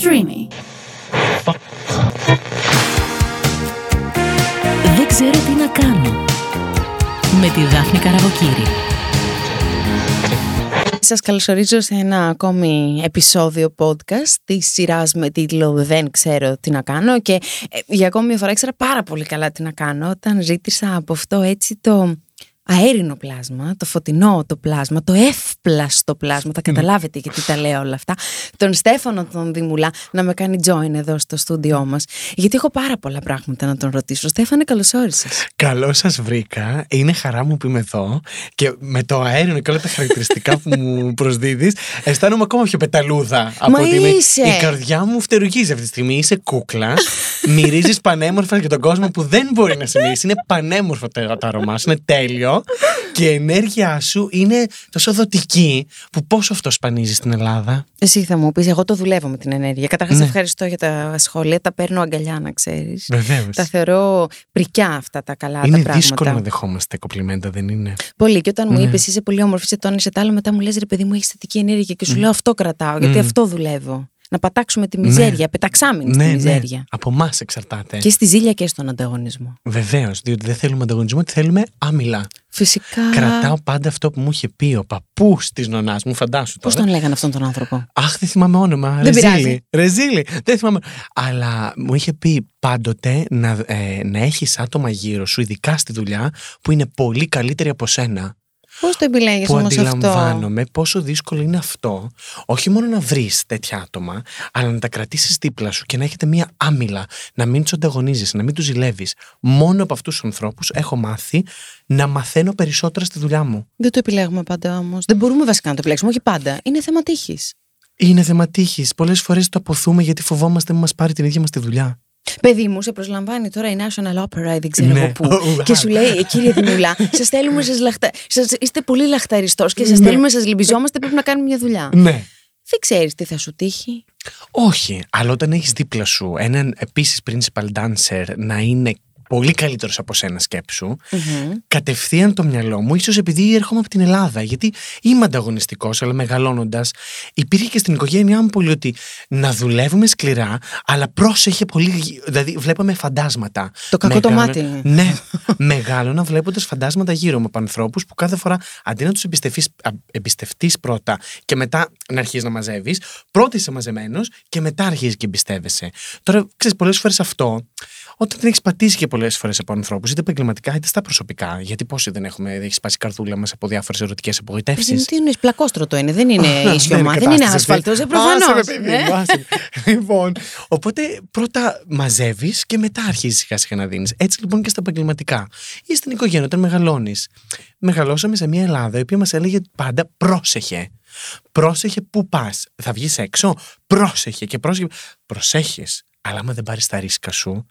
Streamy. Δεν ξέρω τι να κάνω. Με τη Δάφνη Καραβοκύρη. Σας καλωσορίζω σε ένα ακόμη επεισόδιο podcast της σειράς με τίτλο «Δεν ξέρω τι να κάνω» και ε, για ακόμη μια φορά ήξερα πάρα πολύ καλά τι να κάνω όταν ζήτησα από αυτό έτσι το αέρινο πλάσμα, το φωτεινό το πλάσμα, το εύπλαστο πλάσμα, θα καταλάβετε γιατί τα λέω όλα αυτά, τον Στέφανο τον Δημουλά να με κάνει join εδώ στο στούντιό μας, γιατί έχω πάρα πολλά πράγματα να τον ρωτήσω. Στέφανε, καλώς όρισες. Καλώς σας βρήκα. Είναι χαρά μου που είμαι εδώ και με το αέριο και όλα τα χαρακτηριστικά που μου προσδίδεις, αισθάνομαι ακόμα πιο πεταλούδα από ότι είμαι. είσαι. Η καρδιά μου φτερουγίζει αυτή τη στιγμή. Είσαι κούκλα. Μυρίζεις πανέμορφα για τον κόσμο που δεν μπορεί να σε μυρίσει. Είναι πανέμορφο το το αρώμα σου. Είναι τέλειο. Και η ενέργειά σου είναι τόσο δοτική που πόσο αυτό σπανίζει στην Ελλάδα. Εσύ θα μου πεις, εγώ το δουλεύω με την ενέργεια. Καταρχάς Ναι. ευχαριστώ για τα σχόλια, τα παίρνω αγκαλιά να ξέρεις. Βεβαίως. Τα θεωρώ πρικιά αυτά τα καλά τα Είναι πράγματα. δύσκολο να δεχόμαστε κομπλιμέντα, δεν είναι; Πολύ. Και όταν μου Ναι. είπες είσαι πολύ όμορφη, σε τόνισε τα άλλα, μετά μου λες ρε παιδί μου, έχεις θετική ενέργεια. Και σου λέω αυτό κρατάω, γιατί Μμ. αυτό δουλεύω. Να πατάξουμε τη μιζέρια, πεταξάμινη στη ναι, ναι. μιζέρια. Από εμά εξαρτάται. Και στη ζήλια και στον ανταγωνισμό. Βεβαίως, διότι δεν θέλουμε ανταγωνισμό, τη θέλουμε άμυλα. Φυσικά. Κρατάω πάντα αυτό που μου είχε πει ο παππούς της νονάς μου, φαντάσου Πώς τώρα. τον λέγανε αυτόν τον άνθρωπο; Αχ, δεν θυμάμαι όνομα. Δεν Ρεζίλη. πειράζει. Ρεζίλη. Δεν θυμάμαι. Αλλά μου είχε πει πάντοτε να, ε, να έχεις άτομα γύρω σου, ειδικά στη δουλειά, που είναι πολύ καλύτεροι από σένα. Πώς το επιλέγεις που όμως αυτό; αντιλαμβάνομαι πόσο δύσκολο είναι αυτό, όχι μόνο να βρεις τέτοια άτομα, αλλά να τα κρατήσεις δίπλα σου και να έχετε μία άμυλα, να μην τους ανταγωνίζεσαι, να μην τους ζηλεύεις. Μόνο από αυτούς τους ανθρώπους έχω μάθει να μαθαίνω περισσότερα στη δουλειά μου. Δεν το επιλέγουμε πάντα όμως. Δεν μπορούμε βασικά να το επιλέξουμε, όχι πάντα. Είναι θέμα τύχης. Είναι θέμα τύχης. Πολλές φορές το αποθούμε γιατί φοβόμαστε μην μας πάρει την ίδια μας τη δουλειά. Παιδί μου, σε προσλαμβάνει τώρα η National Opera ή δεν ξέρω Ναι. εγώ πού. Ου, και α. σου λέει, «Ε, κύριε Δημουλά, σας στέλνουμε, σας λαχτα... σας... είστε πολύ λαχταριστός και σας Ναι. στέλνουμε, σας λυμπιζόμαστε, πρέπει να κάνουμε μια δουλειά. Ναι. Δεν ξέρεις τι θα σου τύχει. Όχι, αλλά όταν έχεις δίπλα σου έναν επίσης principal dancer να είναι πολύ καλύτερος από σένα σκέψου, κατευθείαν το μυαλό μου, ίσως επειδή έρχομαι από την Ελλάδα, γιατί είμαι ανταγωνιστικός, αλλά μεγαλώνοντας, υπήρχε και στην οικογένειά μου πολύ ότι να δουλεύουμε σκληρά, αλλά πρόσεχε πολύ. Δηλαδή, βλέπαμε φαντάσματα. Το κακό το Μεγάλο- μάτι. Ναι, μεγάλωνα βλέποντας φαντάσματα γύρω μου από ανθρώπους που κάθε φορά αντί να τους εμπιστευτείς πρώτα και μετά να αρχίσει να μαζεύεις, πρώτα είσαι μαζεμένος και μετά αρχίζεις και εμπιστεύεσαι. Τώρα, ξέρεις, πολλές φορές αυτό, όταν δεν έχεις πατήσει και πολλές φορές από ανθρώπους, είτε επαγγελματικά είτε στα προσωπικά, γιατί πόσοι δεν έχουμε, έχεις σπάσει η καρδούλα μας από διάφορες ερωτικές Παιδί μου, απογοητεύσει. τι είναι, πλακόστρωτο είναι, δεν είναι ισιωμά, δεν είναι κατάσταση άσφαλτο, αυτή. δεν προφανώς. Άσε με, παιδί μου, άσε με. Λοιπόν, οπότε πρώτα μαζεύεις και μετά αρχίζεις σιγά σιγά να δίνεις. Έτσι λοιπόν και στα επαγγελματικά. Ή στην οικογένεια, όταν μεγαλώνεις. Μεγαλώσαμε σε μια Ελλάδα η οποία μας έλεγε πάντα πρόσεχε. Πρόσεχε πού πας. Θα βγεις έξω. Πρόσεχε και πρόσεχε. Προσέχεις. Αλλά άμα δεν πάρεις τα ρίσκα σου,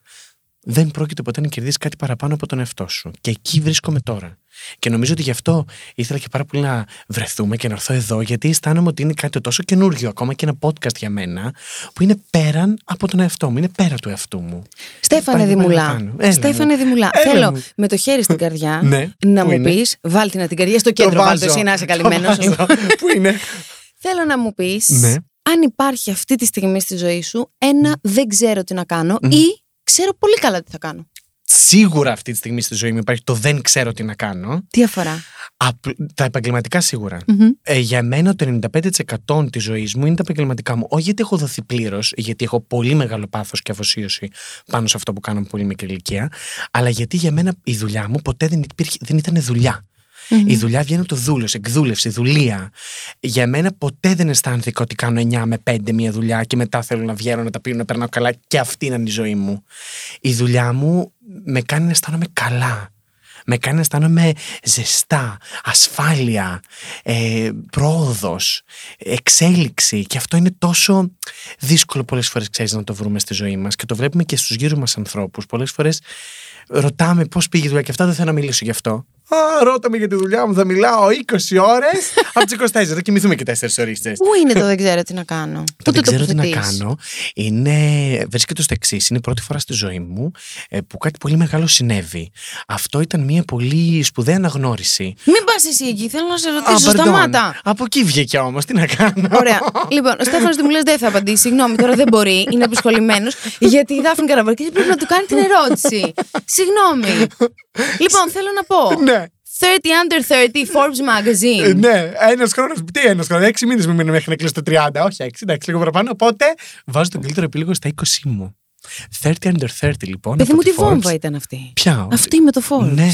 δεν πρόκειται ποτέ να κερδίσεις κάτι παραπάνω από τον εαυτό σου. Και εκεί βρίσκομαι τώρα. Και νομίζω ότι γι' αυτό ήθελα και πάρα πολύ να βρεθούμε και να έρθω εδώ, γιατί αισθάνομαι ότι είναι κάτι τόσο καινούριο, ακόμα και ένα podcast για μένα, που είναι πέραν από τον εαυτό μου, είναι πέρα του εαυτού μου. Στέφανε Πάει Δημουλά. παραπάνω. Έλα Στέφανε μου. Δημουλά. Έλα Θέλω μου. με το χέρι στην καρδιά Ναι. να Πού μου είναι; πεις, βάλτε να την καρδιά στο Το κέντρο, βάλτε βάζω. εσύ να είσαι Το καλυμμένος. βάζω. Πού είναι; Θέλω να μου πεις Ναι. αν υπάρχει αυτή τη στιγμή στη ζωή σου ένα δεν ξέρω τι να κάνω ή ξέρω πολύ καλά τι θα κάνω. Σίγουρα αυτή τη στιγμή στη ζωή μου υπάρχει το δεν ξέρω τι να κάνω. Τι αφορά; Απ- τα επαγγελματικά σίγουρα. Μμμ. Ε, για μένα το 95% της ζωής μου είναι τα επαγγελματικά μου. Όχι γιατί έχω δοθεί πλήρως, γιατί έχω πολύ μεγάλο πάθος και αφοσίωση πάνω σε αυτό που κάνω από πολύ μικρή ηλικία, αλλά γιατί για μένα η δουλειά μου ποτέ δεν, υπήρχε, δεν ήταν δουλειά. Η δουλειά βγαίνει από το δούλο, εκδούλευση, δουλεία. Για μένα ποτέ δεν αισθάνθηκα ότι κάνω 9 με 5 μια δουλειά και μετά θέλω να βγαίνω, να τα πίνω, να περνάω καλά και αυτή να είναι η ζωή μου. Η δουλειά μου με κάνει να αισθάνομαι καλά. Με κάνει να αισθάνομαι ζεστά, ασφάλεια, ε, πρόοδος, εξέλιξη. Και αυτό είναι τόσο δύσκολο πολλές φορές, ξέρεις, να το βρούμε στη ζωή μας. Και το βλέπουμε και στους γύρω μας ανθρώπους. Πολλές φορές ρωτάμε πώς πήγε η δουλειά και αυτά δεν θέλω να μιλήσω γι' αυτό. Α, ρώτα με για τη δουλειά μου, θα μιλάω 20 ώρες από τις 24. Θα κοιμηθούμε και 4 ώρε. Πού είναι το δεν ξέρω τι να κάνω. Το Πού δεν ξέρω τι να τοποθετείς; κάνω. Είναι, βρίσκεται στο εξής. Είναι η πρώτη φορά στη ζωή μου ε, που κάτι πολύ μεγάλο συνέβη. Αυτό ήταν μια πολύ σπουδαία αναγνώριση. Μην πας εσύ εκεί, θέλω να σε Α, ρωτήσω. pardon. Σταμάτα. Από εκεί βγήκε όμως, τι να κάνω. Ωραία. Λοιπόν, ο Στέφανος του μου λε δεν θα απαντήσει. Συγγνώμη, τώρα δεν μπορεί, είναι αποσχολημένο. γιατί η Δάφνη Καραβαρκή πρέπει να του κάνει την ερώτηση. Συγγνώμη. Λοιπόν, θέλω να πω. Ναι. 30 under 30 Forbes Ε, magazine. Ναι, ένας χρόνος. Τι ένας χρόνος, έξι μήνες με μείνει μέχρι να κλείσω το 30. Όχι, έξι, εντάξει, λίγο παραπάνω. Οπότε βάζω τον καλύτερο επίλογο στα 20 μου. 30 under 30, λοιπόν. Παιδί από μου, τη τι βόμβα Forbes. ήταν αυτή; Ποια; Αυτή με το Forbes. Ναι.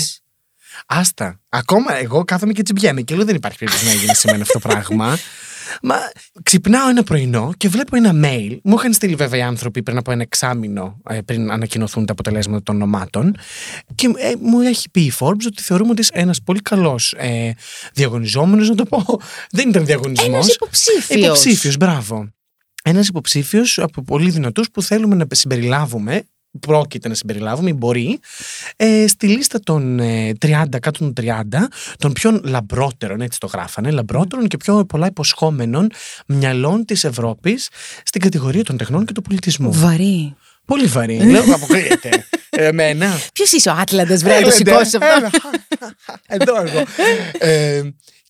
Άστα. Ακόμα εγώ κάθομαι και τσιμπιέμαι και λέω δεν υπάρχει περίπτωση να γίνει σε μένα αυτό το πράγμα. Μα ξυπνάω ένα πρωινό και βλέπω ένα mail. Μου είχαν στείλει βέβαια οι άνθρωποι πριν από ένα εξάμεινο ε, πριν ανακοινωθούν τα αποτελέσματα των ονομάτων. Και ε, μου έχει πει η Forbes ότι θεωρούμε ότι είσαι ένας πολύ καλός ε, διαγωνιζόμενος. Να το πω. Δεν ήταν διαγωνισμός. Ένας υποψήφιος. Υποψήφιος, μπράβο. Ένας υποψήφιος από πολύ δυνατούς που θέλουμε να συμπεριλάβουμε πρόκειται να συμπεριλάβουμε ή μπορεί ε, στη λίστα των ε, 30, κάτω των 30 των πιο λαμπρότερων, έτσι το γράφανε, λαμπρότερων και πιο πολλά υποσχόμενων μυαλών της Ευρώπης στην κατηγορία των τεχνών και του πολιτισμού. Βαρύ. Πολύ βαρύ. Λέω, αποκλείεται. Εμένα. Ποιος είσαι ο Άτλαντας, βρε, το Έλατε, σηκώσεις αυτό; έλα. Εδώ εγώ. Ε,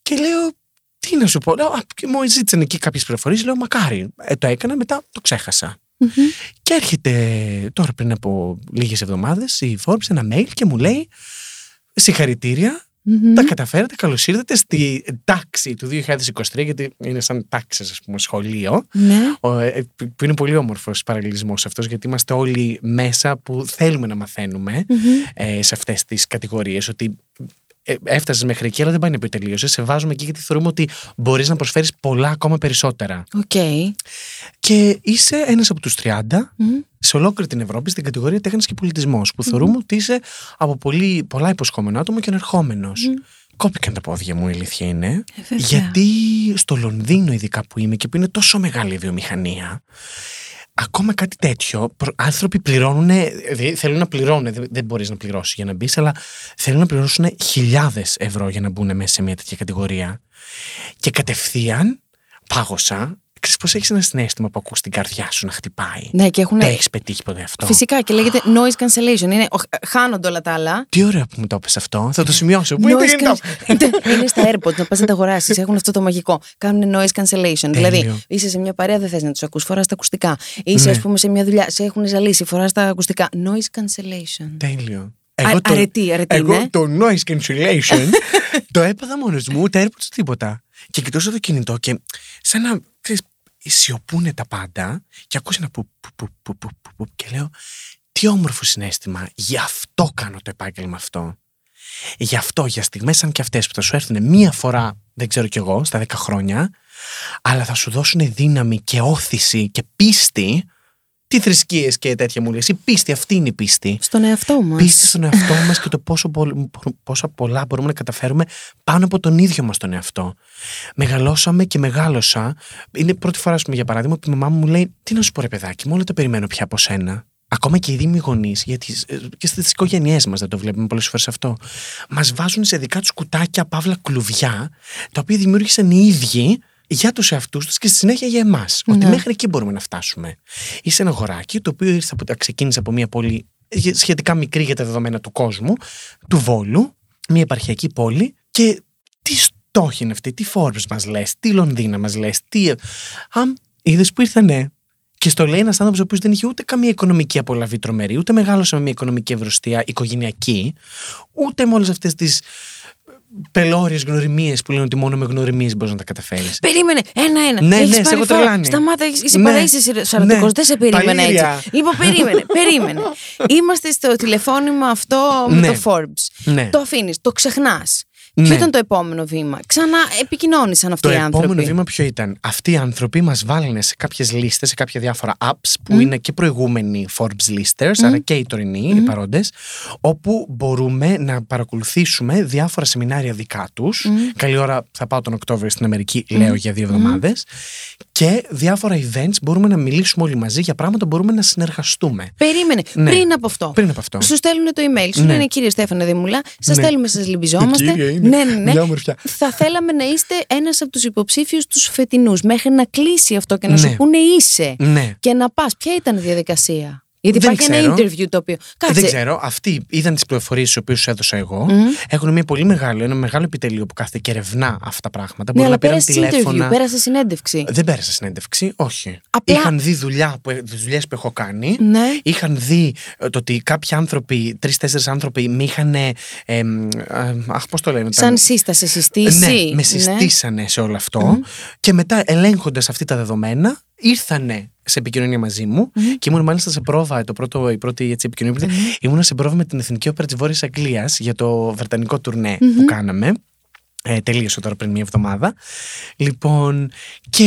και λέω, τι να σου πω. Λέω, α, και μου ζήτησαν εκεί κάποιες πληροφορίες. Λέω, μακάρι. Ε, το έκανα, μετά το ξέχασα. Και έρχεται τώρα πριν από λίγες εβδομάδες η Forbes ένα mail και μου λέει συγχαρητήρια, τα καταφέρατε, καλώς ήρθατε στη τάξη του 2023 γιατί είναι σαν τάξη ας πούμε σχολείο Ναι. ο, ε, που είναι πολύ όμορφος παραλληλισμός αυτός γιατί είμαστε όλοι μέσα που θέλουμε να μαθαίνουμε ε, σε αυτές τις κατηγορίες ότι ε, έφτασες μέχρι εκεί αλλά δεν πάει να πει τελείωσες. Σε βάζουμε εκεί γιατί θεωρούμε ότι μπορείς να προσφέρεις πολλά ακόμα περισσότερα. Οκ. Και είσαι ένας από τους 30 σε ολόκληρη την Ευρώπη στην κατηγορία τέχνης και πολιτισμός που θεωρούμε ότι είσαι από πολύ, πολλά υποσχόμενο άτομο και ανερχόμενος. Κόπηκαν τα πόδια μου, η αλήθεια είναι. Ε, βέβαια. γιατί στο Λονδίνο, ειδικά που είμαι και που είναι τόσο μεγάλη η βιομηχανία, ακόμα κάτι τέτοιο, προ- άνθρωποι πληρώνουν, δηλαδή θέλουν να πληρώνουν, δεν, δεν μπορείς να πληρώσεις για να μπεις, αλλά θέλουν να πληρώσουν χιλιάδες ευρώ για να μπουν μέσα σε μια τέτοια κατηγορία. Και κατευθείαν πάγωσα. Ξέρεις πώς έχεις ένα συνέστημα που ακούς την καρδιά σου να χτυπάει; Ναι, και έχουν. Το έχεις πετύχει ποτέ αυτό; Φυσικά και λέγεται noise cancellation. Είναι, ο- χάνονται όλα τα άλλα. Τι ωραία που μου το είπες αυτό. Θα το σημειώσω. Πού είναι το Noise κινητό; can- είναι στα AirPods, να πας να τα αγοράσεις. Έχουν αυτό το μαγικό. Κάνουν noise cancellation. Δηλαδή, είσαι σε μια παρέα, δεν θες να τους ακούς, φοράς τα ακουστικά. Είσαι, Ναι. ας πούμε, σε μια δουλειά, σε έχουν ζαλίσει, φοράς τα ακουστικά. Noise cancellation. Τέλειο. Α- αρετή, αρετή, εγώ ναι. το noise cancellation το έπαθα μόνος μου, ούτε AirPods τίποτα. Και κοιτούσα το κινητό και σαν να ξέρεις, σιωπούνε τα πάντα και ακούς ένα που, που, που, που, που, που, που, και λέω τι όμορφο συνέστημα, γι' αυτό κάνω το επάγγελμα αυτό. Γι' αυτό, για στιγμές σαν και αυτές που θα σου έρθουν μία φορά, δεν ξέρω κι εγώ, στα 10 χρόνια, αλλά θα σου δώσουν δύναμη και όθηση και πίστη. Τι θρησκείες και τέτοια μου λες. Η πίστη, αυτή είναι η πίστη Στον εαυτό μας. πίστη στον εαυτό μας και το πόσο, πολλ- πόσα πολλά μπορούμε να καταφέρουμε πάνω από τον ίδιο μας τον εαυτό. Μεγαλώσαμε και μεγάλωσα. Είναι η πρώτη φορά, ας πούμε, για παράδειγμα, που η μαμά μου λέει: Τι να σου πω, ρε παιδάκι, μου όλα τα περιμένω πια από σένα. Ακόμα και οι δήμοι γονείς, γιατί ε, και στις οικογένειές μας δεν το βλέπουμε πολλές φορές αυτό, μας βάζουν σε δικά τους κουτάκια παύλα κλουβιά, τα οποία δημιούργησαν οι ίδιοι για τους εαυτούς τους και στη συνέχεια για εμάς. Ότι μέχρι εκεί μπορούμε να φτάσουμε. Είσαι ένα αγοράκι το οποίο ήρθε από, ξεκίνησε από μια πόλη σχετικά μικρή για τα δεδομένα του κόσμου, του Βόλου, μια επαρχιακή πόλη και τι στόχοι είναι αυτοί, τι Forbes μας λες, τι Λονδίνα μας λες, τι... Αμ, είδες που ήρθανε. Και στο λέει ένας άνθρωπος ο οποίος δεν είχε ούτε καμία οικονομική απολαβή τρομερή, ούτε μεγάλωσε με μια οικονομική ευρωστία οικογενειακή, ούτε με όλες αυτές τις πελώριες γνωριμίες που λένε ότι μόνο με γνωριμίες μπορείς να τα καταφέρεις. Περίμενε, ένα-ένα. Ναι, Έχεις ναι, σε πάρει έχω φόρο. τρελάνει. Σταμάτα, έχεις- είσαι Ναι. παρά είσαι σαρωτικός. Ναι. Δεν σε περίμενα Παλήρια. έτσι. Λοιπόν, περίμενε, περίμενε. Είμαστε στο τηλεφώνημα αυτό με Ναι. το Forbes. Ναι. Το αφήνεις, το ξεχνάς. Ναι. Ποιο ήταν το επόμενο βήμα; Ξανά επικοινώνησαν αυτοί Το οι άνθρωποι. επόμενο βήμα ποιο ήταν; Αυτοί οι άνθρωποι μας βάλανε σε κάποιες λίστες, σε κάποια διάφορα apps που Μμ. είναι και προηγούμενοι Forbes listers, αλλά και οι τωρινοί, οι παρόντες, όπου μπορούμε να παρακολουθήσουμε διάφορα σεμινάρια δικά τους. Καλή ώρα θα πάω τον Οκτώβριο στην Αμερική, λέω για δύο εβδομάδες. Και διάφορα events μπορούμε να μιλήσουμε όλοι μαζί για πράγματα που μπορούμε να συνεργαστούμε. Περίμενε. Ναι. Πριν από αυτό. Πριν από αυτό. Σου στέλνουν το email. Σου Ναι. λένε κύριε Στέφανε Δήμουλα, σας Ναι. στέλνουμε, σας λυμπιζόμαστε. Κύριε, είναι ναι, ναι, ναι. μια ομορφιά. Θα θέλαμε να είστε ένας από τους υποψήφιους τους φετινούς. Μέχρι να κλείσει αυτό και να Ναι. σου πούνε είσαι. Ναι. Και να πας. Ποια ήταν η διαδικασία; Γιατί Δεν υπάρχει ένα ξέρω. interview το οποίο. Κάτσε. Δεν ξέρω. Αυτοί είδαν τις πληροφορίες τις οποίες σου έδωσα εγώ. Έχουν μια πολύ μεγάλο, ένα μεγάλο επιτελείο που κάθεται και ερευνά αυτά τα πράγματα. Ναι, Μπορούν αλλά να πήραν πέρασε interview, τηλέφωνα. πέρασε συνέντευξη. Δεν πέρασα συνέντευξη, όχι. Απλά- Είχαν δει δουλειά που, δουλειές που έχω κάνει. Ναι. Είχαν δει ε, το ότι κάποιοι άνθρωποι, τρει-τέσσερι άνθρωποι, με είχαν. Ε, ε, ε, αχ, πώς το λένε. Σαν ήταν- σύσταση, συστήσει. Ναι, με συστήσανε σε όλο αυτό. Και μετά, ελέγχοντας αυτά τα δεδομένα, ήρθανε σε επικοινωνία μαζί μου και ήμουν μάλιστα σε πρόβα, το πρώτο, η πρώτη έτσι, επικοινωνία που ήταν, ήμουν σε πρόβα με την Εθνική Όπερα της Βόρειας Αγγλίας για το βρετανικό τουρνέ που κάναμε. Ε, τελείωσε τώρα πριν μία εβδομάδα. Λοιπόν, και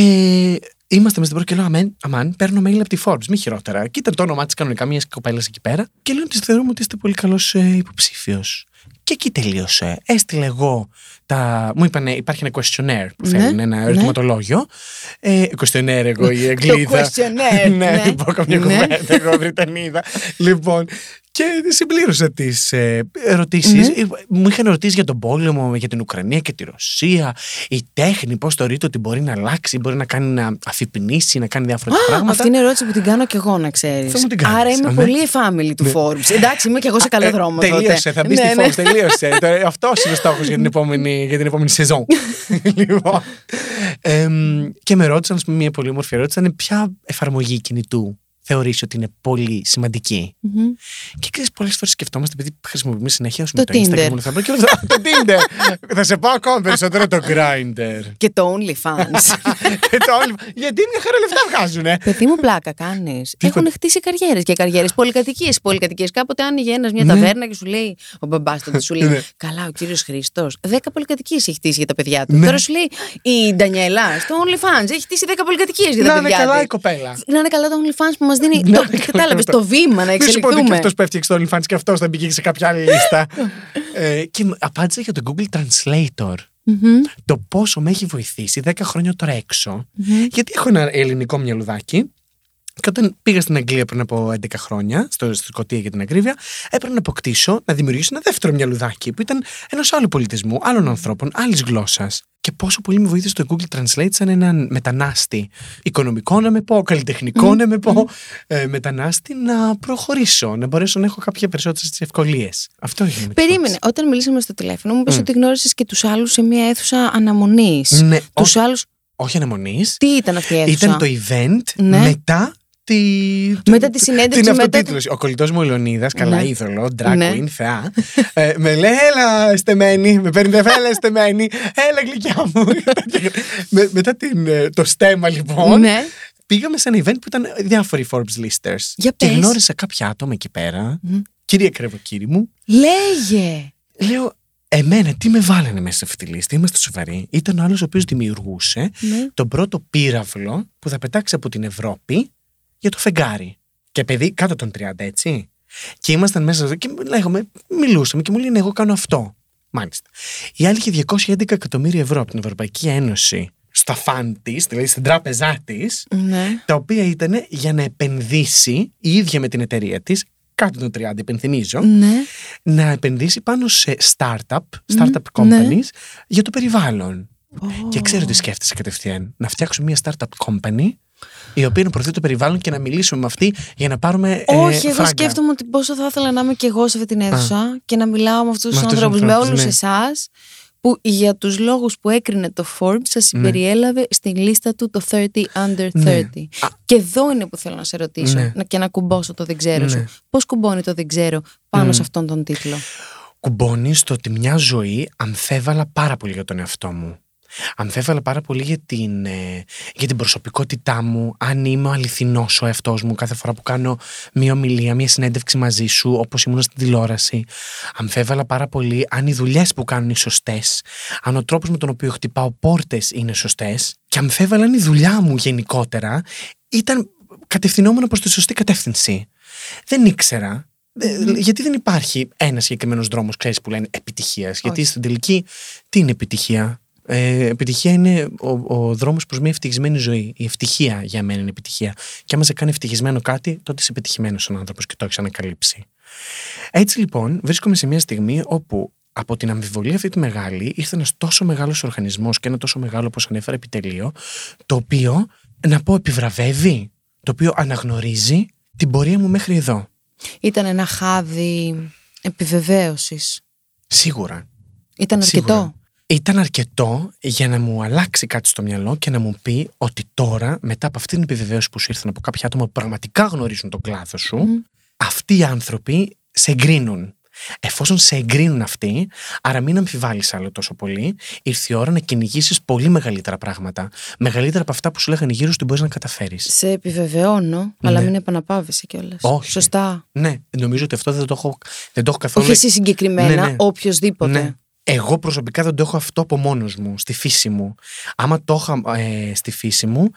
είμαστε μέσα στην πρώτη και λέω αμάν, αμάν, παίρνω mail από τη Forbes, μη χειρότερα. Και ήταν το όνομά της κανονικά μιας κοπέλας εκεί πέρα. Και λέω ότι θεωρούμε ότι είστε πολύ καλός ε, υποψήφιος. Και εκεί τελείωσε. Έστειλε εγώ τα. Μου είπανε, υπάρχει ένα questionnaire που Ναι, θέλουν, ένα ναι. ερωτηματολόγιο. Ε, questionnaire εγώ η Αγγλίδα. questionnaire, ναι, ναι. δεν πω καμιά Ναι. κουβέντα, εγώ Βρετανίδα. λοιπόν, και συμπλήρωσα τις ε, ερωτήσεις. Ναι. Μου είχαν ρωτήσει για τον πόλεμο, για την Ουκρανία και τη Ρωσία, η τέχνη, πώς θεωρείτε ότι μπορεί να αλλάξει, μπορεί να κάνει να αφυπνίσει, να κάνει διάφορα Α, πράγματα. αυτή είναι η ερώτηση που την κάνω και εγώ, να ξέρεις. Θα μου την κάνεις, Άρα είμαι ναι. πολύ family του Forbes. Εντάξει, είμαι και εγώ σε καλό Ε, δρόμο. Τελείωσε, τότε. θα μπεις Ναι, στη ναι. Forbes, τελείωσε. Αυτός είναι ο στόχος για, την επόμενη- για την επόμενη σεζόν. λοιπόν, εμ, και με ρώτησαν, ας πούμε, μια πολύ όμορφη ερώτηση, ήταν ποια εφαρμογή κινητού θεωρείς ότι είναι πολύ σημαντική. Μμμ. Και ξέρεις, πολλές φορές σκεφτόμαστε, επειδή χρησιμοποιούμε συνέχεια ως με Το το, Tinder. Instagram, όλα αυτά, και όλα αυτά, το Tinder. Θα σε πάω ακόμα περισσότερο το Grindr. Και το OnlyFans. και το όλο. Γιατί μια χαρά λεφτά βγάζουνε. Παιδί μου, πλάκα κάνεις. Τίποτα. Έχουν χτίσει καριέρες και καριέρες. Πολυκατοικίες. Πολυκατοικίες. Κάποτε άνοιγε ένας μια Ναι. ταβέρνα και σου λέει. Ο μπαμπάς τότε σου λέει. Ναι. Καλά, ο κύριος Χρήστος. Δέκα πολυκατοικίες έχει χτίσει για τα παιδιά του. Ναι. Τώρα σου λέει η Ντανιέλα στο OnlyFans έχει χτίσει δέκα πολυκατοικίες για τα Να είναι παιδιά καλά της. η κοπέλα. Να είναι καλά το OnlyFans που μας δίνει. Να το, είναι καλά Κατάλαβες αυτό. το βήμα να Δεν σου πω ότι και εξελιχθούμε. αυτός που έφτιαξε το OnlyFans και αυτός θα μπήκε σε κάποια άλλη λίστα. ε, και μου απάντησα για το Google Translator. Μμμ. Το πόσο με έχει βοηθήσει 10 χρόνια τώρα έξω. Γιατί έχω ένα ελληνικό μυαλουδάκι. Και όταν πήγα στην Αγγλία πριν από 11 χρόνια, στο, στη Σκωτία για την ακρίβεια, έπρεπε να αποκτήσω, να δημιουργήσω ένα δεύτερο μυαλουδάκι που ήταν ενό άλλου πολιτισμού, άλλων ανθρώπων, άλλης γλώσσας. Και πόσο πολύ με βοήθησε το Google Translate σαν έναν μετανάστη. Οικονομικό να με πω, καλλιτεχνικό να με πω, ε, μετανάστη να προχωρήσω, να μπορέσω να έχω κάποια περισσότερες ευκολίες. Αυτό έγινε. με τη Περίμενε, Forbes. όταν μιλήσαμε στο τηλέφωνο, μου είπε ότι γνώρισες και τους άλλους σε μια αίθουσα αναμονής. Ναι, Τους όχι, άλλου. όχι αναμονής. Τι ήταν αυτή η αίθουσα; Ήταν το event Ναι. μετά τη... Μετά τη συνέντευξη, Την μετά αυτοτίτλωση. Ο κολλητός μου Λεωνίδας, καλά Ναι. είδωλο, drag Ναι. queen, θεά. ε, με λέει, έλα στεμένη. Με παίρνει, έλα στεμένη. Έλα γλυκιά μου. με, μετά την, ε, το στέμα λοιπόν. Ναι. Πήγαμε σε ένα event που ήταν διάφοροι Forbes listers. Για και πες. γνώρισα κάποια άτομα εκεί πέρα. Κύριε Κρεβοκύρη μου, Λέγε. λέω, Εμένα, τι με βάλανε μέσα σε αυτή τη λίστα, είμαστε σοβαροί. Ήταν ο άλλος ο οποίος δημιουργούσε Ναι. τον πρώτο πύραυλο που θα πετάξει από την Ευρώπη για το φεγγάρι. Και παιδί κάτω των 30, έτσι. Και ήμασταν μέσα εδώ και λέγαμε, μιλούσαμε και μου λένε Εγώ κάνω αυτό. Μάλιστα. Η άλλη είχε 211 εκατομμύρια ευρώ από την Ευρωπαϊκή Ένωση στα φαν της, δηλαδή στην τράπεζά της, Ναι. τα οποία ήταν για να επενδύσει η ίδια με την εταιρεία της, κάτω των 30, υπενθυμίζω, Ναι. να επενδύσει πάνω σε startup, startup ναι. companies για το περιβάλλον. Και ξέρω τι σκέφτεσαι κατευθείαν. Να φτιάξω μια startup company η οποία να προωθεί το περιβάλλον και να μιλήσουμε με αυτή για να πάρουμε. ε, Όχι, εγώ φράγκα. σκέφτομαι ότι πόσο θα ήθελα να είμαι και εγώ σε αυτή την αίθουσα και να μιλάω με αυτούς Με τους αυτούς τους άνθρωπου, με ανθρώπους, όλους ναι. εσάς που για τους λόγους που έκρινε το Forbes σας συμπεριέλαβε στη λίστα του το 30 under 30. Ναι. Α. Και εδώ είναι που θέλω να σε ρωτήσω Ναι. να- και να κουμπώσω το δεν ξέρω Ναι. σου. Πώς κουμπώνει το δεν ξέρω πάνω σε αυτόν τον τίτλο; Κουμπώνεις στο ότι μια ζωή αμφέβαλα πάρα πολύ για τον εαυτό μου. Αμφέβαλα πάρα πολύ για την, ε, για την προσωπικότητά μου, αν είμαι ο αληθινός ο εαυτός μου κάθε φορά που κάνω μία ομιλία, μία συνέντευξη μαζί σου, όπως ήμουν στην τηλεόραση. Αμφέβαλα πάρα πολύ αν οι δουλειές που κάνω είναι σωστές, αν ο τρόπος με τον οποίο χτυπάω πόρτες είναι σωστές. Και αμφέβαλα αν η δουλειά μου γενικότερα ήταν κατευθυνόμενο προς τη σωστή κατεύθυνση. Δεν ήξερα. Ε, Γιατί δεν υπάρχει ένας συγκεκριμένος δρόμος, ξέρεις, που λένε επιτυχίας. Γιατί στην τελική, τι είναι επιτυχία; Ε, επιτυχία είναι ο, ο δρόμος προς μια ευτυχισμένη ζωή. Η ευτυχία για μένα είναι επιτυχία. Και άμα σε κάνει ευτυχισμένο κάτι, τότε είσαι επιτυχημένος ο άνθρωπος και το έχεις ανακαλύψει. Έτσι λοιπόν, βρίσκομαι σε μια στιγμή όπου από την αμφιβολία αυτή τη μεγάλη ήρθε ένας τόσο μεγάλος οργανισμός και ένα τόσο μεγάλο, όπως ανέφερα, επιτελείο, το οποίο, να πω, επιβραβεύει, το οποίο αναγνωρίζει την πορεία μου μέχρι εδώ. Ήταν ένα χάδι επιβεβαίωσης. Σίγουρα. Ήταν αρκετό. Σίγουρα. Ήταν αρκετό για να μου αλλάξει κάτι στο μυαλό και να μου πει ότι τώρα, μετά από αυτή την επιβεβαίωση που σου ήρθαν από κάποια άτομα που πραγματικά γνωρίζουν τον κλάδο σου, αυτοί οι άνθρωποι σε εγκρίνουν. Εφόσον σε εγκρίνουν αυτοί, άρα μην αμφιβάλλεις άλλο τόσο πολύ, ήρθε η ώρα να κυνηγήσεις πολύ μεγαλύτερα πράγματα. Μεγαλύτερα από αυτά που σου λέγανε γύρω σου ότι μπορείς να καταφέρεις. Σε επιβεβαιώνω, αλλά Ναι. μην επαναπάβεσαι κιόλας. Όχι. Σωστά. Ναι, νομίζω ότι αυτό δεν το έχω, δεν το έχω καθόλου. Όχι εσύ συγκεκριμένα, Ναι, ναι. οποιοδήποτε. Ναι. Εγώ προσωπικά δεν το έχω αυτό από μόνος μου, στη φύση μου. Άμα το είχα ε, στη φύση μου,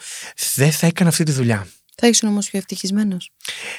δεν θα έκανα αυτή τη δουλειά. Θα ήσουν όμως πιο ευτυχισμένος.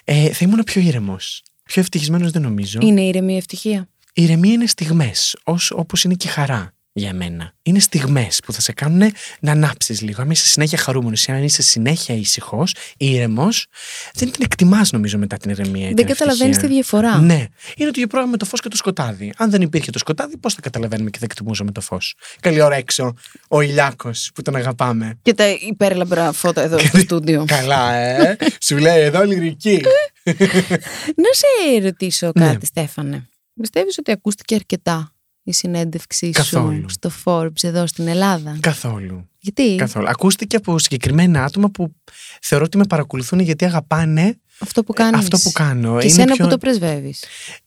Ε, θα ήμουν πιο ήρεμος. Πιο ευτυχισμένος δεν νομίζω. Είναι ηρεμία ευτυχία. Η ηρεμία είναι στιγμές, όπως είναι και η χαρά για μένα. Είναι στιγμές που θα σε κάνουν να ανάψεις λίγο. Αν είσαι συνέχεια χαρούμενος ή αν είσαι συνέχεια ήσυχος, ήρεμος, δεν την εκτιμάς νομίζω μετά την ηρεμία. ή Δεν την καταλαβαίνεις τη ευτυχία. διαφορά. Ναι. Είναι το ίδιο πρόγραμμα με το φως και το σκοτάδι. Αν δεν υπήρχε το σκοτάδι, πώς θα καταλαβαίνουμε και θα εκτιμούσαμε το φως; Καλή ώρα έξω, ο ηλιάκος που τον αγαπάμε. Και τα υπέρλαμπρα φώτα εδώ στο στούντιο. Καλά, ε! Σου λέει εδώ λυρική. Να σε ρωτήσω Ναι. κάτι, Στέφανε. Πιστεύεις ότι ακούστηκε αρκετά; Η συνέντευξή σου Καθόλου. στο Forbes εδώ στην Ελλάδα; Καθόλου. Γιατί; Καθόλου. Ακούστηκε από συγκεκριμένα άτομα που θεωρώ ότι με παρακολουθούν γιατί αγαπάνε αυτό που κάνεις αυτό που κάνω. και Είναι εσένα πιο- που το πρεσβεύεις.